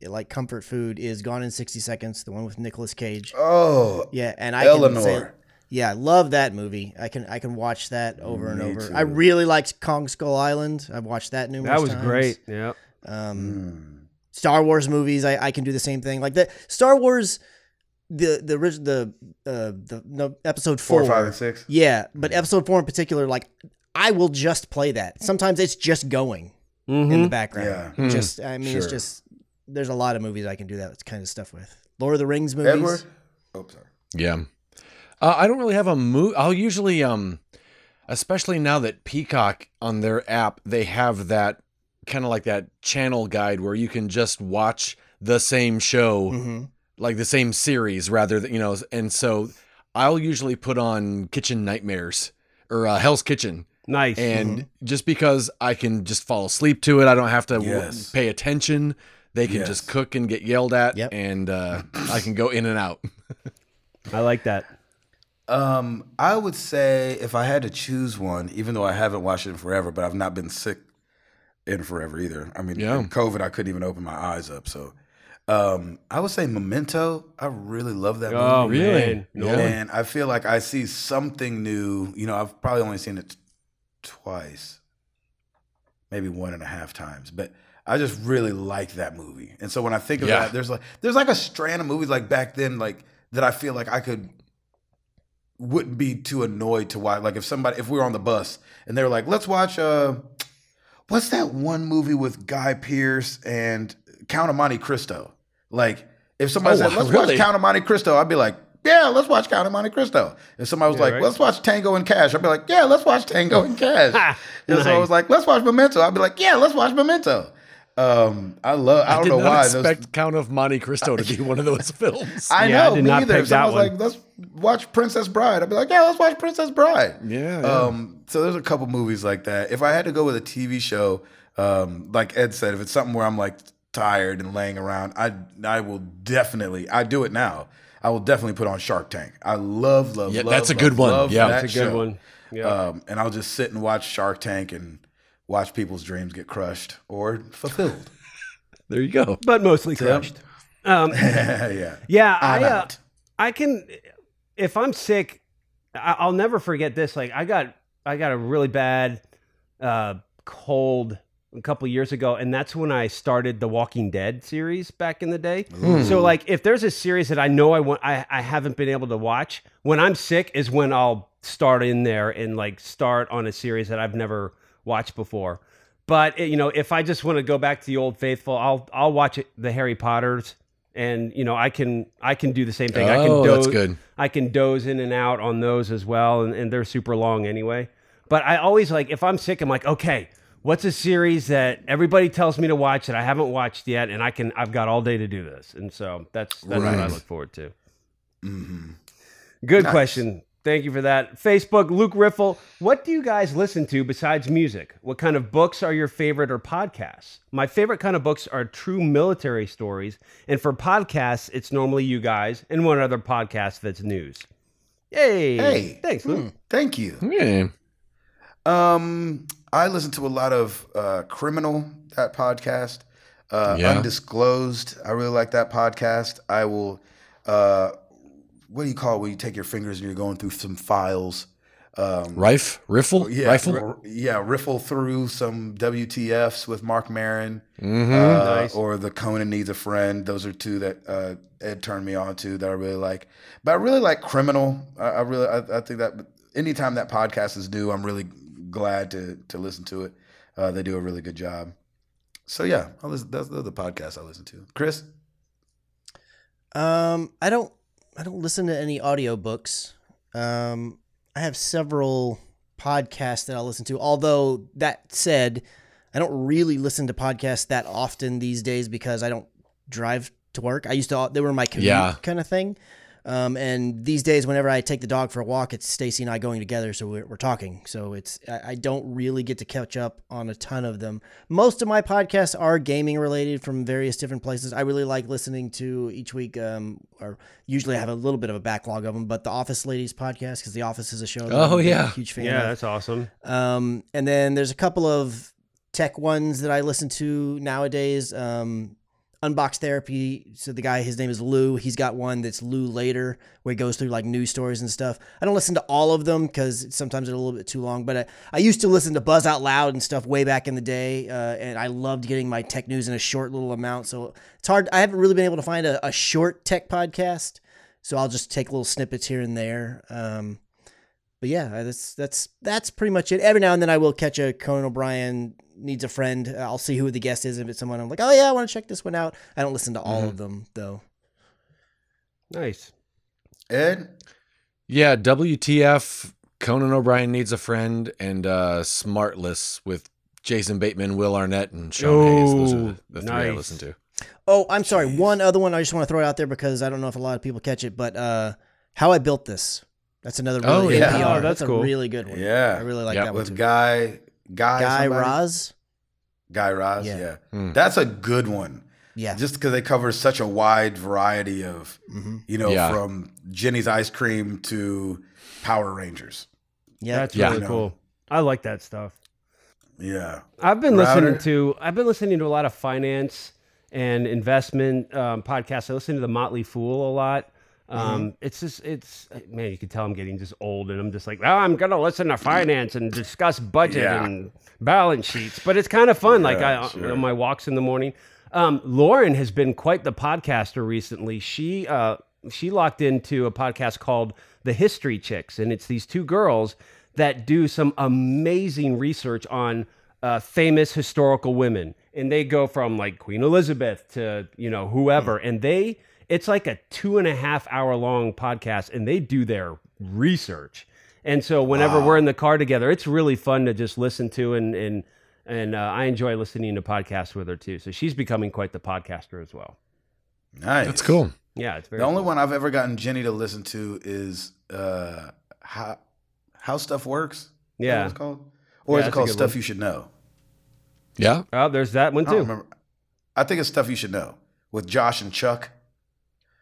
like comfort food, is Gone in sixty seconds, the one with Nicolas Cage. Oh, Yeah, and I can say, Eleanor. yeah, I love that movie. I can I can watch that over and over. too. I really liked Kong Skull Island. I've watched that numerous that was times. great yeah Um, Mm. Star Wars movies, I, I can do the same thing. Like the Star Wars, the the orig- the uh, the no, episode four, Four, five, and six. Yeah, but episode four in particular, like I will just play that. Sometimes it's just going in the Mhm. background. Yeah. Just I mean, it's just there's a lot of movies I can do that kind of stuff with. Lord of the Rings movies. Edward. Oh, sorry. Yeah. Uh, I don't really have a move. I'll usually, um, especially now that Peacock on their app, they have that kind of like that channel guide where you can just watch the same show, Mhm. Like the same series rather than, you know, and so I'll usually put on Kitchen Nightmares or uh, Hell's Kitchen. Nice. And just because I can just fall asleep to it, I don't have to w- pay attention. They can Yes. just cook and get yelled at, Yep. and uh, I can go in and out. I like that. Um, I would say if I had to choose one, even though I haven't watched it in forever, but I've not been sick in forever either. I mean, Yeah. in COVID, I couldn't even open my eyes up. So, um, I would say Memento. I really love that Oh, movie. Really? Yeah. And I feel like I see something new. You know, I've probably only seen it t- twice, maybe one and a half times, but I just really like that movie. And so when I think of Yeah. that, there's like there's like a strand of movies like back then, like that I feel like I could wouldn't be too annoyed to watch. Like if somebody if we were on the bus and they were like, let's watch uh what's that one movie with Guy Pearce and Count of Monte Cristo? Like if somebody Oh, said, let's really? watch Count of Monte Cristo, I'd be like, yeah, let's watch Count of Monte Cristo. If somebody was Yeah, like, right. let's watch Tango and Cash, I'd be like, yeah, let's watch Tango and Cash. and so I was like, let's watch Memento. I'd be like, yeah, let's watch Memento. Um, I love. I I don't did know not why. expect those, Count of Monte Cristo to be one of those films. I Yeah, I know. did me not either. pick If someone that was like, let's watch Princess Bride, I'd be like, yeah, let's watch Princess Bride. yeah, yeah. Um, so there's a couple movies like that. If I had to go with a TV show, um, like Ed said, if it's something where I'm like tired and laying around, I I will definitely. I do it now. I will definitely put on Shark Tank. I love, love, Yeah, love. that's a love, good one. love Yeah. that That's a good show. one. Yeah. Um, and I'll just sit and watch Shark Tank and watch people's dreams get crushed or fulfilled. there you go. but mostly crushed. Um, yeah. yeah, I, I'm uh, out. I can, if I'm sick, I, I'll never forget this. Like I got, I got a really bad uh, cold a couple years ago, and that's when I started the Walking Dead series back in the day. Hmm. So like, if there's a series that I know I want, I, I haven't been able to watch when I'm sick is when I'll start in there and like start on a series that I've never watched before. But you know, if I just want to go back to the old faithful, I'll I'll watch it, the Harry Potters, and you know, I can I can do the same thing. I can Oh, doze, that's good. I can doze in and out on those as well, and, and they're super long anyway. But I always like if I'm sick, I'm like, okay, what's a series that everybody tells me to watch that I haven't watched yet, and I can I've got all day to do this, and so that's that's what I look forward to. hmm Good Nice. question. Thank you for that. Facebook, Luke Riffle. What do you guys listen to besides music? What kind of books are your favorite or podcasts? My favorite kind of books are true military stories. And for podcasts, it's normally you guys and one other podcast that's news. Yay. Hey. Thanks, Luke. Thank you. Yeah. Um, I listen to a lot of uh, Criminal, that podcast. Uh, Yeah. Undisclosed. I really like that podcast. I will. Uh, what do you call it when you take your fingers and you're going through some files? Um, Rife, riffle, yeah, rifle. r- yeah, riffle through some WTFs with Marc Maron, Mhm. uh, Nice. or the Conan needs a friend. Those are two that uh, Ed turned me on to that I really like. But I really like Criminal. I, I really, I, I think that anytime that podcast is new, I'm really glad to to listen to it. Uh, they do a really good job. So yeah, I listen, that's the podcast I listen to. Chris, Um, I don't I don't listen to any audiobooks. Um, I have several podcasts that I'll listen to. Although that said, I don't really listen to podcasts that often these days because I don't drive to work. I used to they were my commute Yeah. kind of thing. Um, and these days, whenever I take the dog for a walk, it's Stacy and I going together, so we're, we're talking. So it's I, I don't really get to catch up on a ton of them. Most of my podcasts are gaming related from various different places. I really like listening to each week, um, or usually I have a little bit of a backlog of them. But the Office Ladies podcast, because The Office is a show. That Oh, I'm a yeah. huge fan Yeah, of. that's awesome. Um, and then there's a couple of tech ones that I listen to nowadays. Um, Unbox Therapy. So the guy, his name is Lou. He's got one that's Lew Later, where he goes through like news stories and stuff. I don't listen to all of them because sometimes they're a little bit too long. But I, I used to listen to Buzz Out Loud and stuff way back in the day, uh, and I loved getting my tech news in a short little amount. So it's hard. I haven't really been able to find a, a short tech podcast. So I'll just take little snippets here and there. Um, but but yeah, uh, that's that's that's pretty much it. Every now and then I will catch a Conan O'Brien needs a friend. Uh, I'll see who the guest is. If it's someone I'm like, oh yeah, I want to check this one out. I don't listen to all of them though. Nice. Ed, Yeah, WTF, Conan O'Brien needs a friend, and uh, Smartless with Jason Bateman, Will Arnett, and Sean Hayes. Those are the, the three I listen to. Oh, I'm sorry. One other one I just want to throw out there because I don't know if a lot of people catch it, but uh, how I built this. That's another really Oh, yeah. PR. Oh, that's a cool. really good one. Yeah. I really like Yep. that one with too. Guy, Guy, Guy somebody? Raz. Guy Raz. Yeah. Yeah, Hmm. that's a good one. Yeah. Just because they cover such a wide variety of, hmm you know, Yeah. from Jeni's ice cream to Power Rangers. Yeah. That's Yeah. really You cool. I like that stuff. Yeah, I've been Router. listening to I've been listening to a lot of finance and investment um, podcasts. I listen to the Motley Fool a lot. Um, It's just it's man, you can tell I'm getting just old, and I'm just like, oh, I'm gonna listen to finance and discuss budget Yeah. and balance sheets. But it's kind of fun. like I sure. on my walks in the morning. Um, Lauren has been quite the podcaster recently. She uh, she locked into a podcast called The History Chicks, and it's these two girls that do some amazing research on uh, famous historical women, and they go from like Queen Elizabeth to you know whoever, and they it's like a two and a half hour long podcast, and they do their research. And so whenever we're in the car together, it's really fun to just listen to, and and and uh, I enjoy listening to podcasts with her too. So she's becoming quite the podcaster as well. nice. That's cool. Yeah, it's very. The only cool. one I've ever gotten Jenny to listen to is uh, how how stuff works. Is that what Yeah. it's called, or Yeah, is it called stuff one. you should know? Yeah. Oh, there's that one I don't too. remember. I think it's stuff you should know with Josh and Chuck.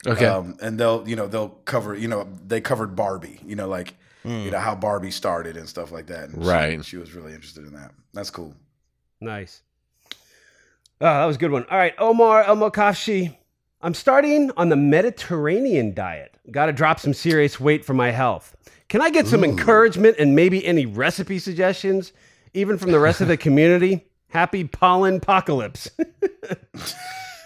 Okay. Um, and they'll, you know, they'll cover, you know, they covered Barbie, you know, like, you know, how Barbie started and stuff like that. And she- Right. She, was really interested in that. That's cool. Nice. Oh, that was a good one. All right, Omar El Mokafshi. I'm starting on the Mediterranean diet. Got to drop some serious weight for my health. Can I get some encouragement and maybe any recipe suggestions, even from the rest of the community? Happy pollen apocalypse.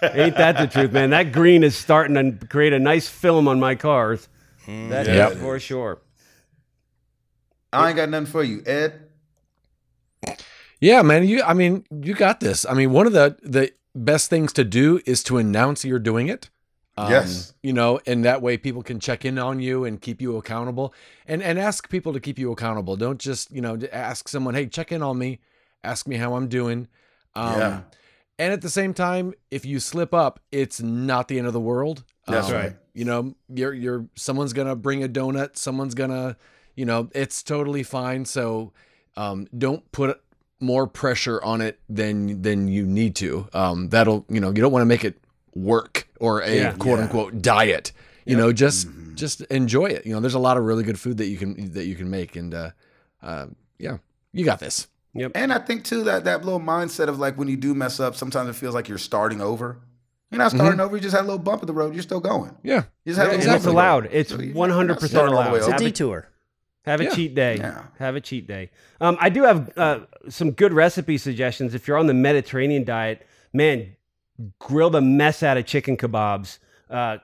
Ain't that the truth, man? That green is starting to create a nice film on my cars. That is Yep. for sure. I ain't got nothing for you, Ed. Yeah, man. You, I mean, you got this. I mean, one of the the best things to do is to announce you're doing it. Um, Yes. You know, and that way people can check in on you and keep you accountable, and and ask people to keep you accountable. Don't just you know ask someone, hey, check in on me, ask me how I'm doing. Um, Yeah. And at the same time, if you slip up, it's not the end of the world. That's Um, right. You know, you're you're someone's gonna bring a donut. Someone's gonna, you know, it's totally fine. So um, don't put more pressure on it than than you need to. Um, that'll you know you don't want to make it work or a Yeah. quote Yeah. unquote diet. You know, just just enjoy it. You know, there's a lot of really good food that you can that you can make, and uh, uh, yeah, you got this. And I think too that that little mindset of like when you do mess up, sometimes it feels like you're starting over. You're not starting over. You just had a little bump in the road. You're still going. Yeah, You just had a And little it's bump in the road. allowed. It's 100% not starting all the way allowed. It's a over. Have it- detour. Have a Yeah. cheat day. Yeah. Have a cheat day. Um, I do have uh, some good recipe suggestions. If you're on the Mediterranean diet, man, grill the mess out of chicken kebabs. Uh,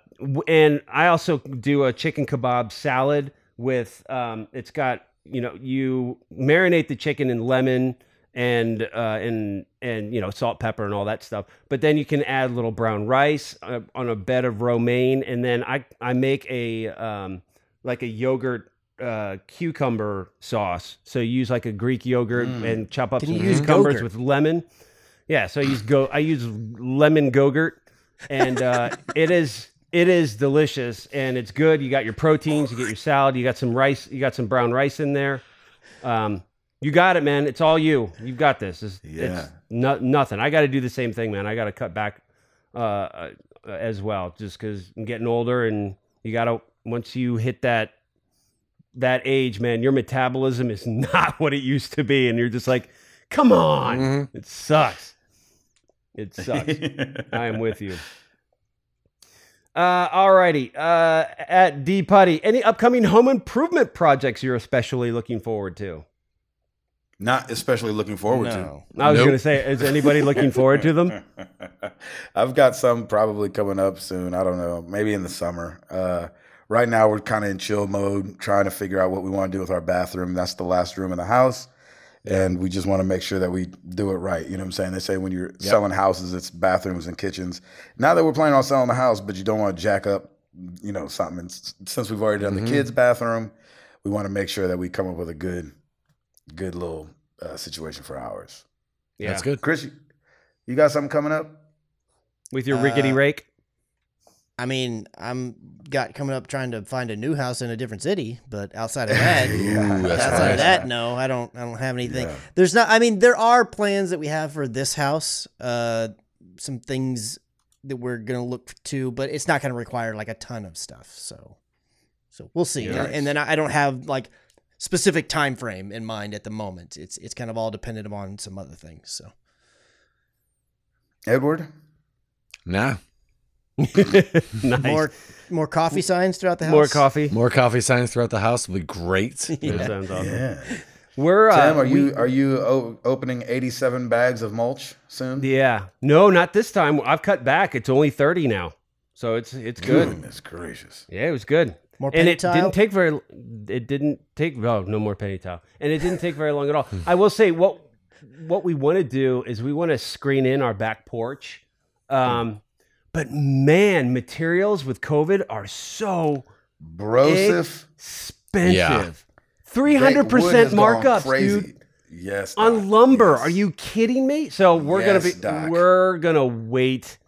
and I also do a chicken kebab salad with. Um, it's got you know you marinate the chicken in lemon and uh, and and you know salt, pepper, and all that stuff. But then you can add little brown rice uh, on a bed of romaine, and then I I make a um, like a yogurt uh, cucumber sauce. So you use like a Greek yogurt and chop up Can some cucumbers with lemon. Yeah, so I use go I use lemon gogurt, and uh, it is it is delicious and it's good. You got your proteins, you get your salad, you got some rice, you got some brown rice in there. Um, you got it, man. It's all you. You've got this. It's, Yeah. it's no, nothing. I got to do the same thing, man. I got to cut back uh, uh, as well, just because I'm getting older, and you got to once you hit that that age, man, your metabolism is not what it used to be, and you're just like, come on, Mhm. it sucks. It sucks. I am with you. Uh, alrighty. Uh, at D Putty, any upcoming home improvement projects you're especially looking forward to? Not especially looking forward No. I was Nope. going to say, is anybody looking forward to them? I've got some probably coming up soon. I don't know, maybe in the summer. Uh, right now we're kind of in chill mode, trying to figure out what we want to do with our bathroom. That's the last room in the house. And we just want to make sure that we do it right. You know what I'm saying? They say when you're selling houses, it's bathrooms and kitchens. Now that we're planning on selling the house, but you don't want to jack up, you know, something. And since we've already done the kids' bathroom, we want to make sure that we come up with a good, good little uh, situation for ours. Yeah. That's good. Chris, you, you got something coming up? With your rickety Uh, rake. I mean, I'm got coming up trying to find a new house in a different city, but outside of that, Yeah, that's outside right. of that, no, I don't. I don't have anything. Yeah. There's not. I mean, there are plans that we have for this house. Uh, some things that we're gonna look to, but it's not gonna require like a ton of stuff. So, so we'll see. Yeah. And, and then I I don't have like specific time frame in mind at the moment. It's it's kind of all dependent upon some other things. So. Edward? Nah. Nice. More more coffee signs throughout the house. More coffee. More coffee signs throughout the house will be great. That Yeah. sounds awesome. Yeah. We're uh, Tim, are we- you are you o- opening 87 bags of mulch soon? Yeah. No, not this time. I've cut back. It's only 30 now. So it's it's good. Goodness gracious. Yeah, it was good. More and penny it tile? didn't take very it didn't take oh no more penny towel. And it didn't take very long at all. I will say what what we want to do is we want to screen in our back porch. Um but man, materials with COVID are so Brosif. expensive. Yeah. Three hundred percent markups, dude. Yes. on Doc, lumber. yes. Are you kidding me? So we're Yes, gonna be Doc. we're gonna wait.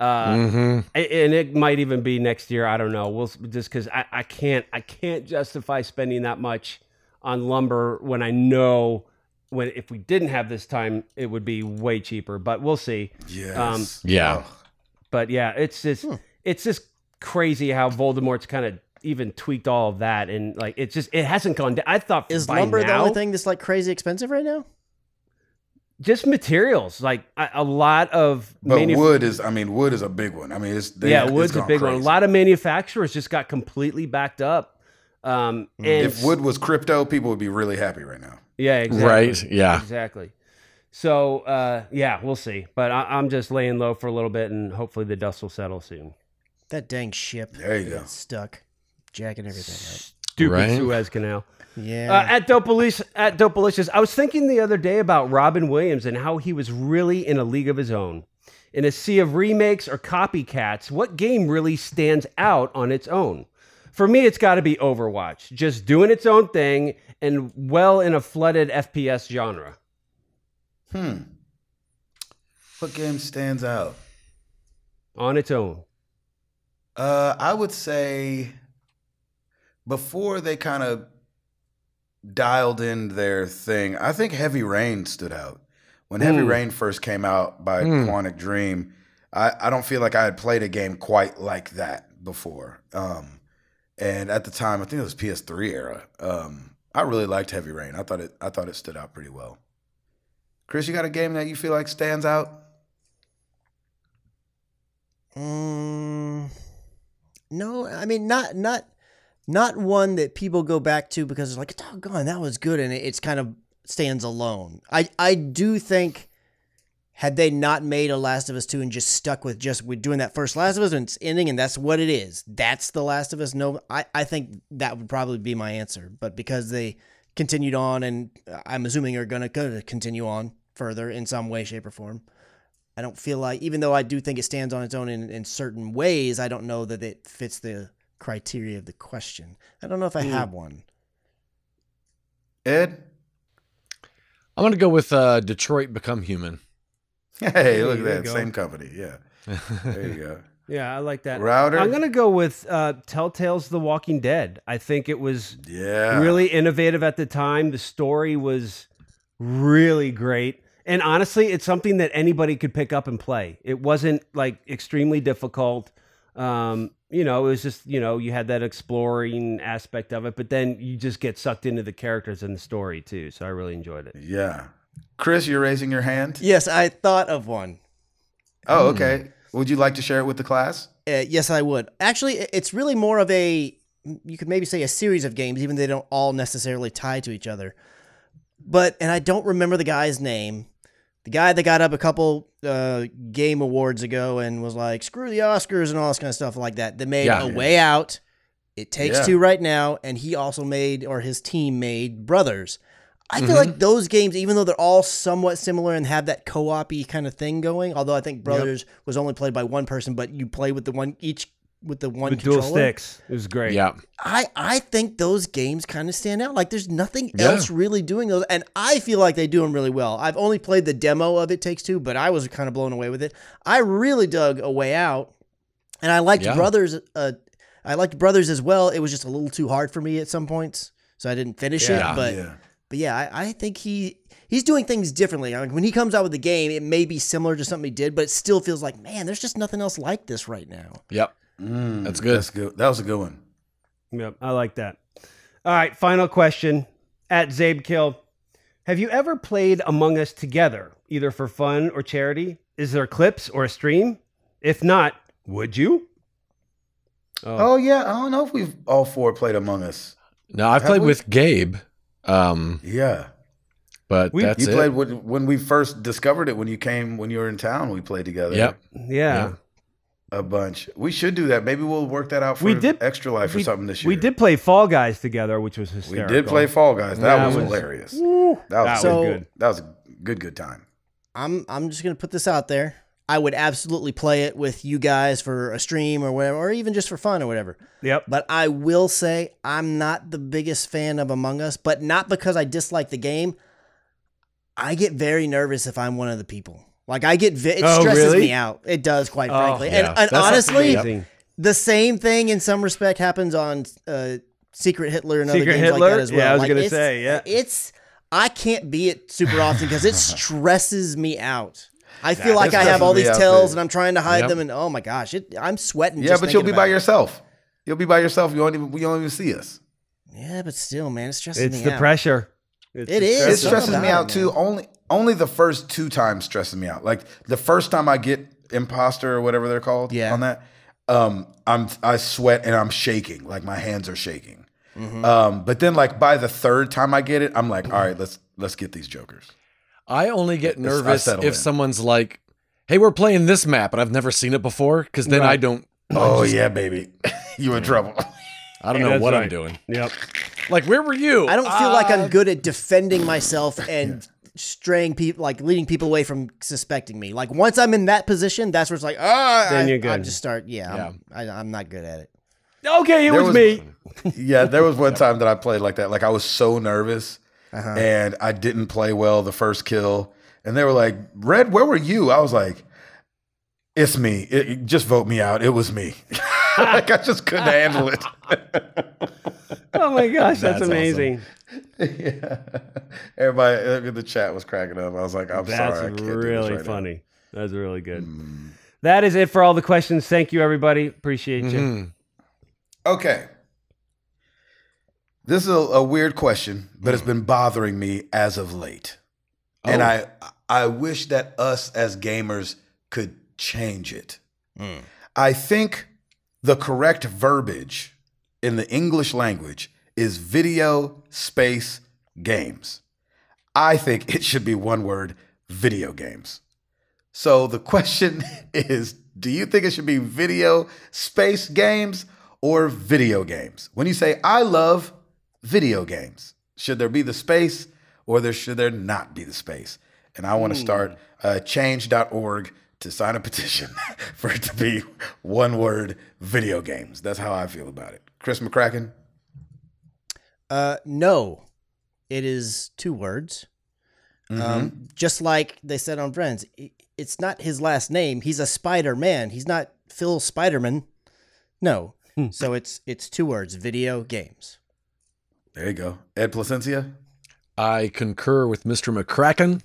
Uh, hmm and it might even be next year. I don't know. We'll just because I, I can't I can't justify spending that much on lumber when I know when if we didn't have this time it would be way cheaper. But we'll see. Yes. Um, Yeah. Ugh. But yeah, it's just it's just crazy how Voldemort's kind of even tweaked all of that and like it's just it hasn't gone down. I thought Is by lumber the only thing that's like crazy expensive right now? just materials like a, a lot of But manuf- wood is, I mean, wood is a big one. I mean, it's they, yeah it's wood's a gone big one a lot of manufacturers just got completely backed up um and If wood was crypto, people would be really happy right now. yeah exactly Right. Yeah. exactly so uh yeah we'll see but I, i'm just laying low for a little bit and hopefully the dust will settle soon That dang ship. There you go. It's stuck. Jacking everything stupid Right. suez canal. Yeah. Uh, at Dope Police, at Dope Delicious, I was thinking the other day about Robin Williams and how he was really in a league of his own. In a sea of remakes or copycats, what game really stands out on its own? For me, it's got to be Overwatch, just doing its own thing and well in a flooded FPS genre. Hmm. What game stands out? On its own. Uh, I would say before they kind of dialed in their thing, I think Heavy Rain stood out. When Heavy Mm. Rain first came out by Mm. Quantic Dream, I, I don't feel like I had played a game quite like that before. Um, and at the time, I think it was PS3 era. Um, I really liked Heavy Rain. I thought it I thought it stood out pretty well. Chris, you got a game that you feel like stands out? Mm, no, I mean not not not one that people go back to because it's like doggone that was good and it, it's kind of stands alone. I I do think had they not made a Last of Us two and just stuck with just with doing that first Last of Us and it's ending and that's what it is. That's the Last of Us. No, I I think that would probably be my answer. But because they continued on and I'm assuming are gonna gonna continue on further in some way, shape, or form. I don't feel like, even though I do think it stands on its own in, in certain ways, I don't know that it fits the criteria of the question. I don't know if I have one. Ed? I'm gonna go with uh, Detroit Become Human. Hey, look there at that. Same company. Yeah. There you go. Yeah, I like that. Router? I'm going to go with uh, Telltale's The Walking Dead. I think it was Yeah. really innovative at the time. The story was really great. And honestly, it's something that anybody could pick up and play. It wasn't like extremely difficult. Um, you know, it was just, you know, you had that exploring aspect of it, but then you just get sucked into the characters and the story too. So I really enjoyed it. Yeah. Chris, you're raising your hand. Yes, I thought of one. Oh, okay. Would you like to share it with the class? Uh, yes, I would. Actually, it's really more of a, you could maybe say a series of games, even though they don't all necessarily tie to each other. But, and I don't remember the guy's name. The guy that got up a couple uh, game awards ago and was like, screw the Oscars and all this kind of stuff like that. That made Yeah. A Way Out It takes Yeah. two right now, and he also made or his team made Brothers. I feel Mm-hmm. like those games, even though they're all somewhat similar and have that co-op-y kind of thing going, although I think Brothers was only played by one person, but you play with the one each with the one With dual controller. sticks. It was great. Yeah. I I think those games kind of stand out. Like there's nothing Yeah. else really doing those, and I feel like they do them really well. I've only played the demo of It Takes Two, but I was kind of blown away with it. I really dug A Way Out, and I liked Yeah. Brothers. Uh, I liked Brothers as well. It was just a little too hard for me at some points, so I didn't finish Yeah. it. But yeah. but yeah, I, I think he he's doing things differently. Like when he comes out with the game, it may be similar to something he did, but it still feels like man, there's just nothing else like this right now. Yep. Mm, That's good. That's good. That was a good one. Yep, I like that. All right, final question at Zabekill. Have you ever played Among Us together, either for fun or charity? Is there clips or a stream? If not, would you? Oh yeah, I don't know if we've all four played Among Us. No, I've Have played we? with Gabe, um, Yeah, but We- that's you it. played when, when we first discovered it. When you came, when you were in town, we played together. Yep. Yeah. Yeah. A bunch. We should do that. Maybe we'll work that out for We did- extra life or we, something this year. We did play Fall Guys together, which was hysterical. We did play Fall Guys. That, That was, was- hilarious. Woo, That was, that So- was good. that was a good good time. I'm I'm just gonna put this out there. I would absolutely play it with you guys for a stream or whatever, or even just for fun or whatever. Yep. But I will say I'm not the biggest fan of Among Us, but not because I dislike the game. I get very nervous if I'm one of the people. Like I get, vi- it Oh, stresses really? me out. It does, quite Oh, frankly. yeah. And, and honestly, amazing. the same thing in some respect happens on uh, Secret Hitler and other Secret games Hitler? like that as well. Yeah, I was Like, gonna it's- say, yeah. It's I can't be it super often because it stresses me out. I feel That like I have all these tells and I'm trying to hide Yep. them, and oh my gosh, it, I'm sweating. Yeah, but you'll be by it. yourself. You'll be by yourself. You won't even. You won't even see us. Yeah, but still, man, it stresses It's me the out. pressure. It's It the is. It It's stress. something stresses me out too. Only only the first two times stresses me out. Like the first time I get imposter or whatever they're called Yeah. on that, um, I'm I sweat and I'm shaking. Like my hands are shaking. Mm-hmm. Um, but then like by the third time I get it, I'm like, all right, let's let's get these jokers. I only get nervous if in. someone's like, "Hey, we're playing this map," and I've never seen it before, because then I don't. Oh yeah, baby, you in trouble. I don't know That's what I'm doing. Yep. Like, where were you? I don't feel like Uh, I'm good at defending myself and straying people, like leading people away from suspecting me. Like once I'm in that position, that's where it's like, ah, Then I, you're I just start. Yeah, I'm, I, I'm not good at it. Okay, it was, was- me. yeah, there was one time that I played like that. Like I was so nervous Uh-huh. and I didn't play well the first kill. And they were like, "Red, where were you?" I was like, "It's me. It, it- just vote me out. It was me." like I just couldn't handle it. Oh my gosh, that's, That's amazing. yeah. Everybody the chat was cracking up. I was like, "I'm That's sorry, That's can't do this really right now." funny. That's really good. Mm. That is it for all the questions. Thank you, everybody. Appreciate you. Mhm. Okay. This is a, a weird question, but it's mm. been bothering me as of late. And Oh. I I wish that us as gamers could change it. Mm. I think the correct verbiage in the English language is video space games. I think it should be one word, video games. So the question is do you think it should be video space games or video games? When you say I love video games, should there be the space or there should there not be the space? And I want to start uh, change.org to sign a petition for it to be one word video games. That's how I feel about it. Chris McCracken? Uh, no, it is two words. Mm-hmm. Um, just like they said on Friends, it's not his last name. He's a Spider Man. He's not Phil Spiderman. No. Hmm. so it's it's two words. Video games. There you go. Ed Placencia? I concur with Mr. McCracken.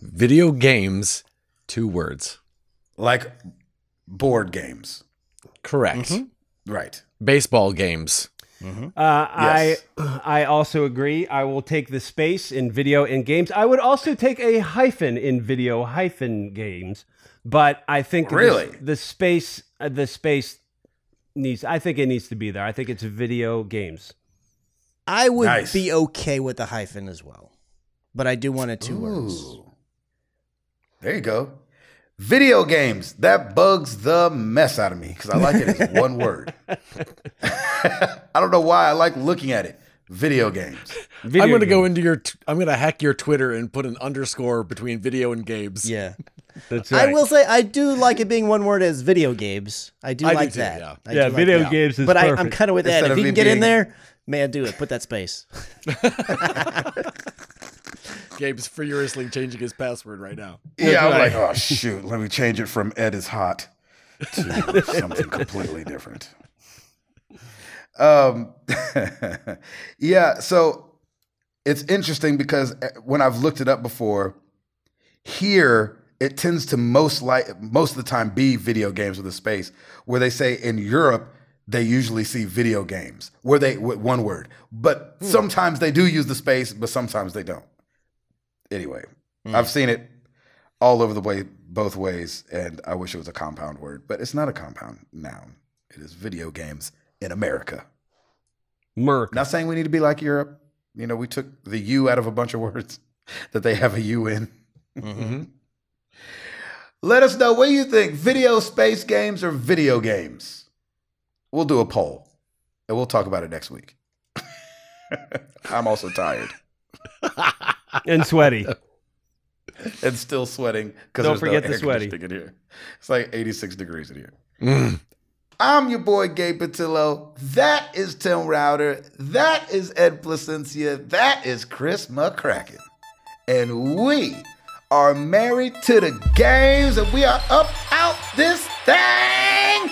Video games, two words. Like board games. Correct. Right. Baseball games. Uh, Yes. I I also agree. I will take the space in video and games. I would also take a hyphen in video hyphen games, but I think Really? the, space uh, the space needs. I think it needs to be there. I think it's video games. I would Nice. be okay with the hyphen as well, but I do want it two words. There you go. Video games. That bugs the mess out of me because I like it as one word. I don't know why I like looking at it. Video games. Video I'm gonna go into your. T- I'm gonna hack your Twitter and put an underscore between video and games. Yeah. That's I will say I do like it being one word as video games. I do I do like too, that. yeah. I yeah, do like video that. games is But I, perfect. I'm kind of with that. If you can it get in there, man, do it. Put that space. Gabe's furiously changing his password right now. Yeah, I'm like, oh shoot, let me change it from Ed is hot to something completely different. Um, yeah, so it's interesting because uh, when I've looked it up before, here it tends to most like most of the time be video games with a space. Where they say in Europe they usually see video games where they with one word, but sometimes they do use the space, but sometimes they don't. Anyway, I've seen it all over the way both ways and i wish it was a compound word but it's not a compound noun. It is video games in america. Merc. not saying we need to be like europe. You know we took the u out of a bunch of words that they have a u in. Mm-hmm. let us know what you think. Video space games or video games? We'll do a poll and we'll talk about it next week. I'm also tired and sweaty. and still sweating because Don't there's forget no the air sweaty. conditioning in here it's like 86 degrees in here Mm. I'm your boy Gabe Patillo. That is Tim Router. That is Ed Placencia. That is Chris McCracken. And we are married to the games and we are up out this thing.